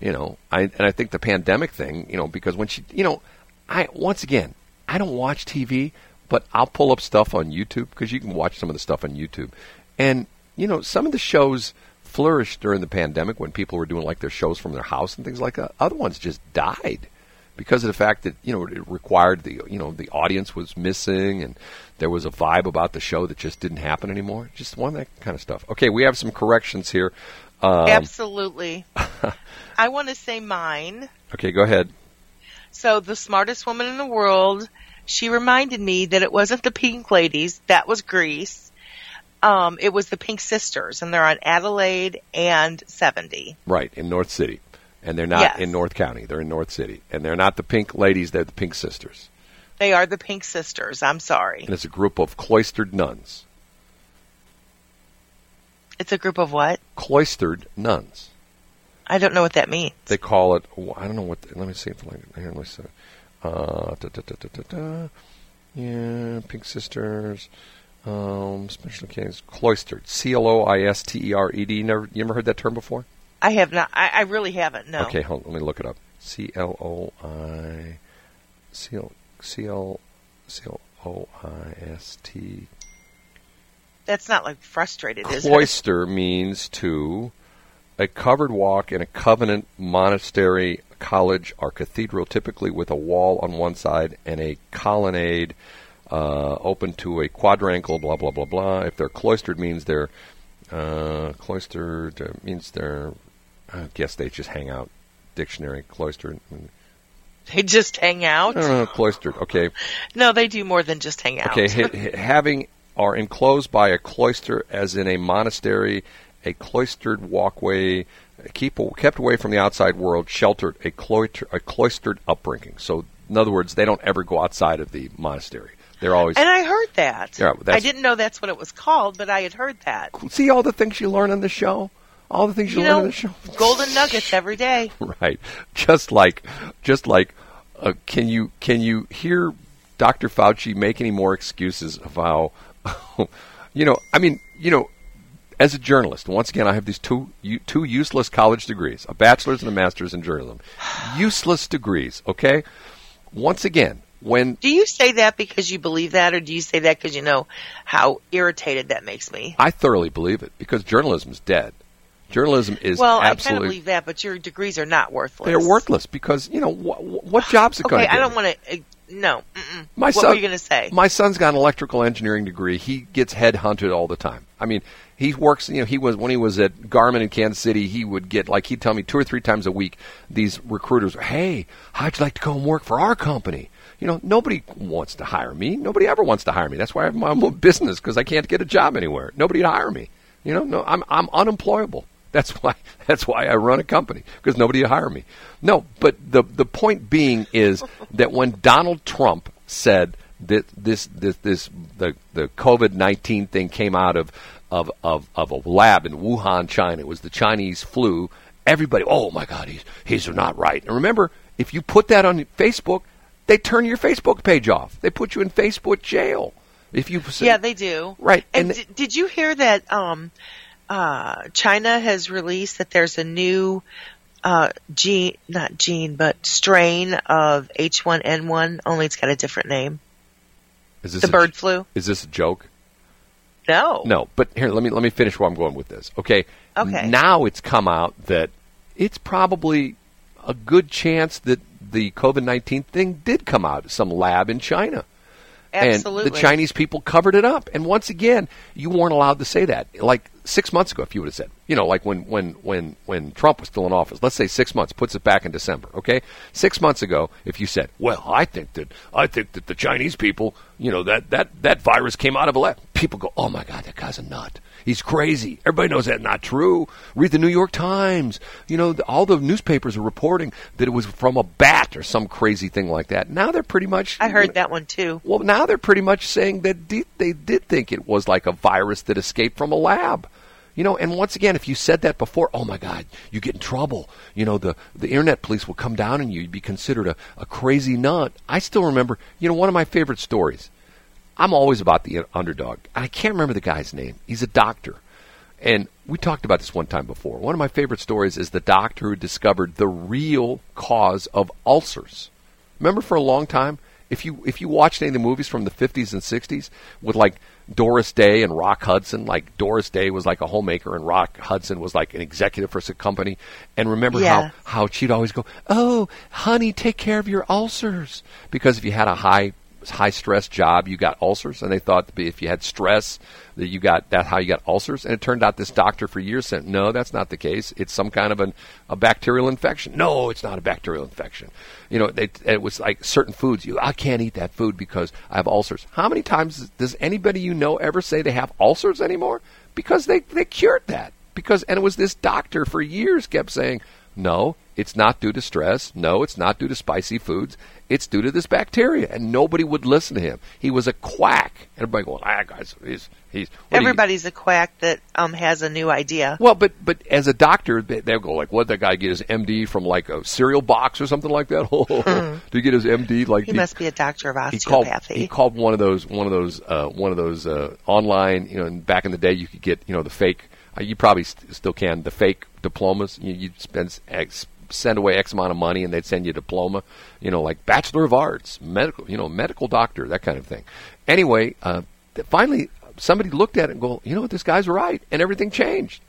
you know, I and I think the pandemic thing, you know, because when she, you know, I once again, I don't watch TV, but I'll pull up stuff on YouTube because you can watch some of the stuff on YouTube, and you know, some of the shows flourished during the pandemic when people were doing like their shows from their house and things like that. Other ones just died because of the fact that you know it required the you know the audience was missing and there was a vibe about the show that just didn't happen anymore. Just one of that kind of stuff. Okay, we have some corrections here. Um, Absolutely. I want to say mine. okay, go ahead. So the smartest woman in the world, she reminded me that it wasn't the Pink Ladies, that was Grease. Um, it was the Pink Sisters, and they're on Adelaide and 70. Right in North City, and they're not Yes. in North County. They're in North City, and they're not the Pink Ladies. They're the Pink Sisters, They are the Pink Sisters. I'm sorry. and it's a group of cloistered nuns. It's a group of what? Cloistered nuns. I don't know what that means. They call it. I don't know what. Let me see if I can. here. Let me see. Uh, da, da, da, da, da, da. Yeah, Pink Sisters. Um, special case cloistered. C L O I S T E R E D. Never, you ever heard that term before? I have not. I, I really haven't. No. Okay, hold, let me look it up. C L O I C L C L C L O I S T. That's not like frustrated, is it? Cloister means to a covered walk in a covenant monastery, college, or cathedral, typically with a wall on one side and a colonnade uh, open to a quadrangle. Blah blah blah blah. If they're cloistered, means they're uh, cloistered uh, means they're. I guess they just hang out. Dictionary cloistered. They just hang out. I don't. Cloistered. Okay. No, they do more than just hang out. Okay, ha- ha- having are enclosed by a cloister, as in a monastery, a cloistered walkway, keep kept away from the outside world, sheltered, a cloister, a cloistered upbringing. So, in other words, they don't ever go outside of the monastery. They're always and I heard that. Yeah, I didn't know that's what it was called, but I had heard that. see all the things you learn on the show. All the things you, You learn on know, the show. golden nuggets every day. right just like just like uh, can you can you hear dr fauci make any more excuses of how you know i mean you know as a journalist once again i have these two u- two useless college degrees a bachelor's and a master's in journalism useless degrees okay once again when Do you say that because you believe that, or do you say that because you know how irritated that makes me? i thoroughly believe it because journalism is dead journalism is Well, I kind of believe that, but your degrees are not worthless. they're worthless because you know wh- what jobs it going Okay, I don't want to. Uh, no. Mm-mm. My what son, were you going to say? My son's got an electrical engineering degree. He gets headhunted all the time. I mean, he works. You know, he was when he was at Garmin in Kansas City. He would get like he'd tell me two or three times a week. These recruiters, hey, how'd you like to come and work for our company? You know, nobody wants to hire me. Nobody ever wants to hire me. That's why I have my own business because I can't get a job anywhere. Nobody'd hire me. You know, no, I'm I'm unemployable. That's why that's why I run a company because nobody will hire me. No, but the the point being is that when Donald Trump said that this this this the the COVID nineteen thing came out of of of of a lab in Wuhan, China. It was the Chinese flu. Everybody, oh my God, he's he's not right. And remember, if you put that on Facebook, they turn your Facebook page off. They put you in Facebook jail. If you say, yeah, they do. Right, And, and- did you hear that? Um, uh, China has released that there's a new uh, gene, not gene, but strain of H1N1. Only it's got a different name. is this The a- bird flu. Is this a joke? No. No, but here let me let me finish where I'm going with this. Okay. Okay. Now it's come out that it's probably a good chance that the COVID nineteen thing did come out of some lab in China. Absolutely. And the Chinese people covered it up. And once again, you weren't allowed to say that. Like six months ago, if you would have said, you know, like when, when, when, when Trump was still in office, let's say six months, puts it back in December, okay? Six months ago, if you said, well, I think that, I think that the Chinese people, you know, that, that, that virus came out of a lab, people go, oh my God, that guy's a nut. He's crazy. Everybody knows that's not true. Read the New York Times. You know, all the newspapers are reporting that it was from a bat or some crazy thing like that. Now they're pretty much. I you know, heard that one too. well, now they're pretty much saying that de- they did think it was like a virus that escaped from a lab. You know, and once again, if you said that before, oh my God, you get in trouble. You know, the, the internet police will come down on you. You'd be considered a, a crazy nut. I still remember, you know, one of my favorite stories. I'm always about the underdog. I can't remember the guy's name. He's a doctor. And we talked about this one time before. One of my favorite stories is the doctor who discovered the real cause of ulcers. Remember for a long time, if you if you watched any of the movies from the 50s and 60s with like Doris Day and Rock Hudson, like Doris Day was like a homemaker and Rock Hudson was like an executive for some company. And remember Yeah. how how she'd always go, "Oh, honey, take care of your ulcers," because if you had a high high stress job, you got ulcers, and they thought if you had stress, that you got that's how you got ulcers. And it turned out this doctor for years said, no, that's not the case. It's some kind of an, a bacterial infection. No, it's not a bacterial infection. You know, they, it was like certain foods. You, I can't eat that food because I have ulcers. How many times does anybody you know ever say they have ulcers anymore? Because they they cured that. Because and it was this doctor for years kept saying, no, it's not due to stress. No, it's not due to spicy foods. It's due to this bacteria, and nobody would listen to him. He was a quack. Everybody going, ah, guys, he's he's. what do you-" Everybody's a quack that um has a new idea. Well, but but as a doctor, they, they'll go like, "What that guy get his MD from like a cereal box or something like that?" Do you get his MD like He must be a doctor of he called osteopathy. he called one of those one of those uh, one of those uh, online you know and back in the day you could get you know the fake uh, you probably st- still can the fake diplomas you you'd spend X, send away X amount of money and they'd send you a diploma you know like Bachelor of Arts medical you know medical doctor that kind of thing anyway uh, finally somebody looked at it and go you know what this guy's right and everything changed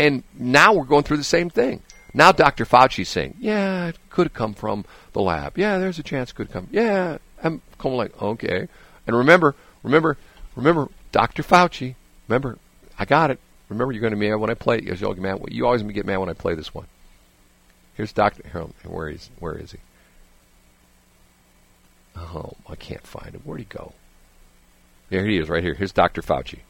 and now we're going through the same thing. Now Dr. Fauci's saying, yeah, it could have come from the lab. Yeah, there's a chance it could come. Yeah, I'm kind of like, okay. And remember, remember, remember, Dr. Fauci, remember, I got it. Remember, you're going to be mad when I play. You always get mad. You always get mad when I play this one. Here's Dr. Harold. Where is, where is he? Oh, I can't find him. Where'd he go? There he is, right here. Here's Dr. Fauci.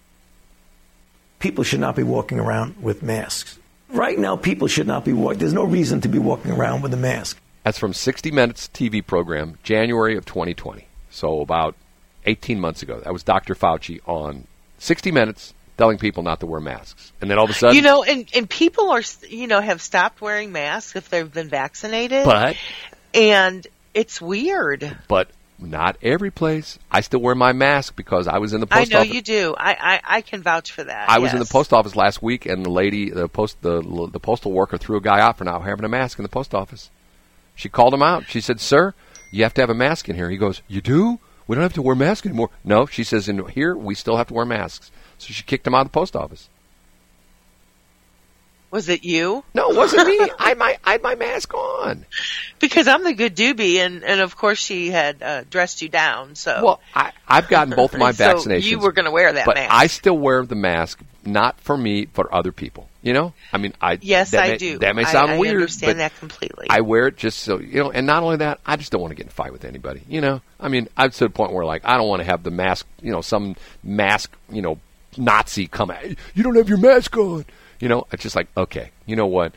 people should not be walking around with masks. Right now, people should not be walking. There's no reason to be walking around with a mask. That's from 60 Minutes TV program, January of 2020. So about 18 months ago. That was Dr. Fauci on 60 Minutes telling people not to wear masks. And then all of a sudden, you know, and and people are you know have stopped wearing masks if they've been vaccinated, but and it's weird. but not every place. I still wear my mask because I was in the post office. I know office. you do. I, I I can vouch for that. I was in the post office last week, and the lady, the post, the the postal worker threw a guy out for not having a mask in the post office. She called him out. She said, "Sir, you have to have a mask in here." He goes, "You do? We don't have to wear masks anymore." No, she says, "In here, we still have to wear masks." So she kicked him out of the post office. Was it you? No, it wasn't me. I had my I had my mask on. Because I'm the good doobie, and and of course she had uh, dressed you down. So Well, I, I've gotten both of my So vaccinations. you were going to wear that but mask. I still wear the mask, not for me, for other people. You know, I mean, I yes, that I may, do. That may sound I, weird, understand but that completely. I wear it just so you know. And not only that, I just don't want to get in a fight with anybody. You know, I mean, I'm to the point where like I don't want to have the mask. You know, some mask. You know, Nazi come at you. Don't have your mask on. You know, it's just like okay. You know what?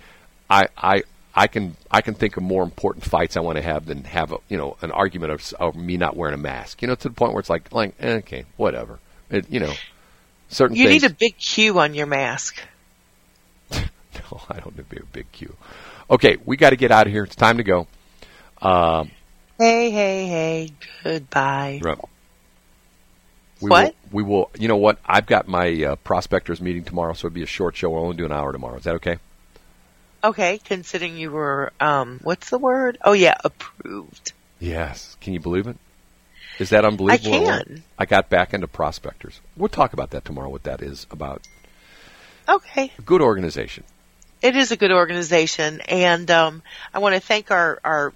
I I. I can I can think of more important fights I want to have than have a you know an argument of, of me not wearing a mask. You know, to the point where it's like like eh, okay, whatever. It, you know, certain you things. need a big Q on your mask. No, I don't need a big Q. Okay, we got to get out of here. It's time to go. Um, Hey, hey, hey! Goodbye. Right. We What? Will, we will. You know what? I've got my uh, prospectors meeting tomorrow, so it'll be a short show. We'll only do an hour tomorrow. Is that okay? Okay, considering you were um, what's the word? Oh yeah, approved. Yes. Can you believe it? Is that unbelievable? I can. I got back into prospectors. We'll talk about that tomorrow. What that is about? Okay. Good organization. It is a good organization, and um, I want to thank our our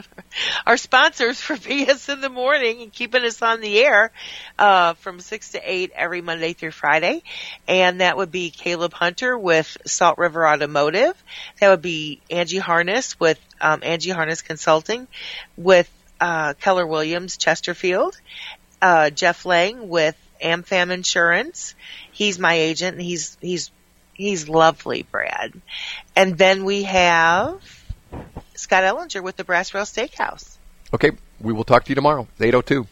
our sponsors for BS in the morning and keeping us on the air uh, from six to eight every Monday through Friday, and that would be Caleb Hunter with Salt River Automotive. That would be Angie Harness with um, Angie Harness Consulting, with uh, Keller Williams Chesterfield, uh, Jeff Lang with AmFam Insurance. He's my agent, and he's he's He's lovely, Brad. And then we have Scott Ellinger with the Brass Rail Steakhouse. Okay. We will talk to you tomorrow. It's 802.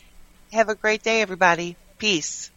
Have a great day, everybody. Peace.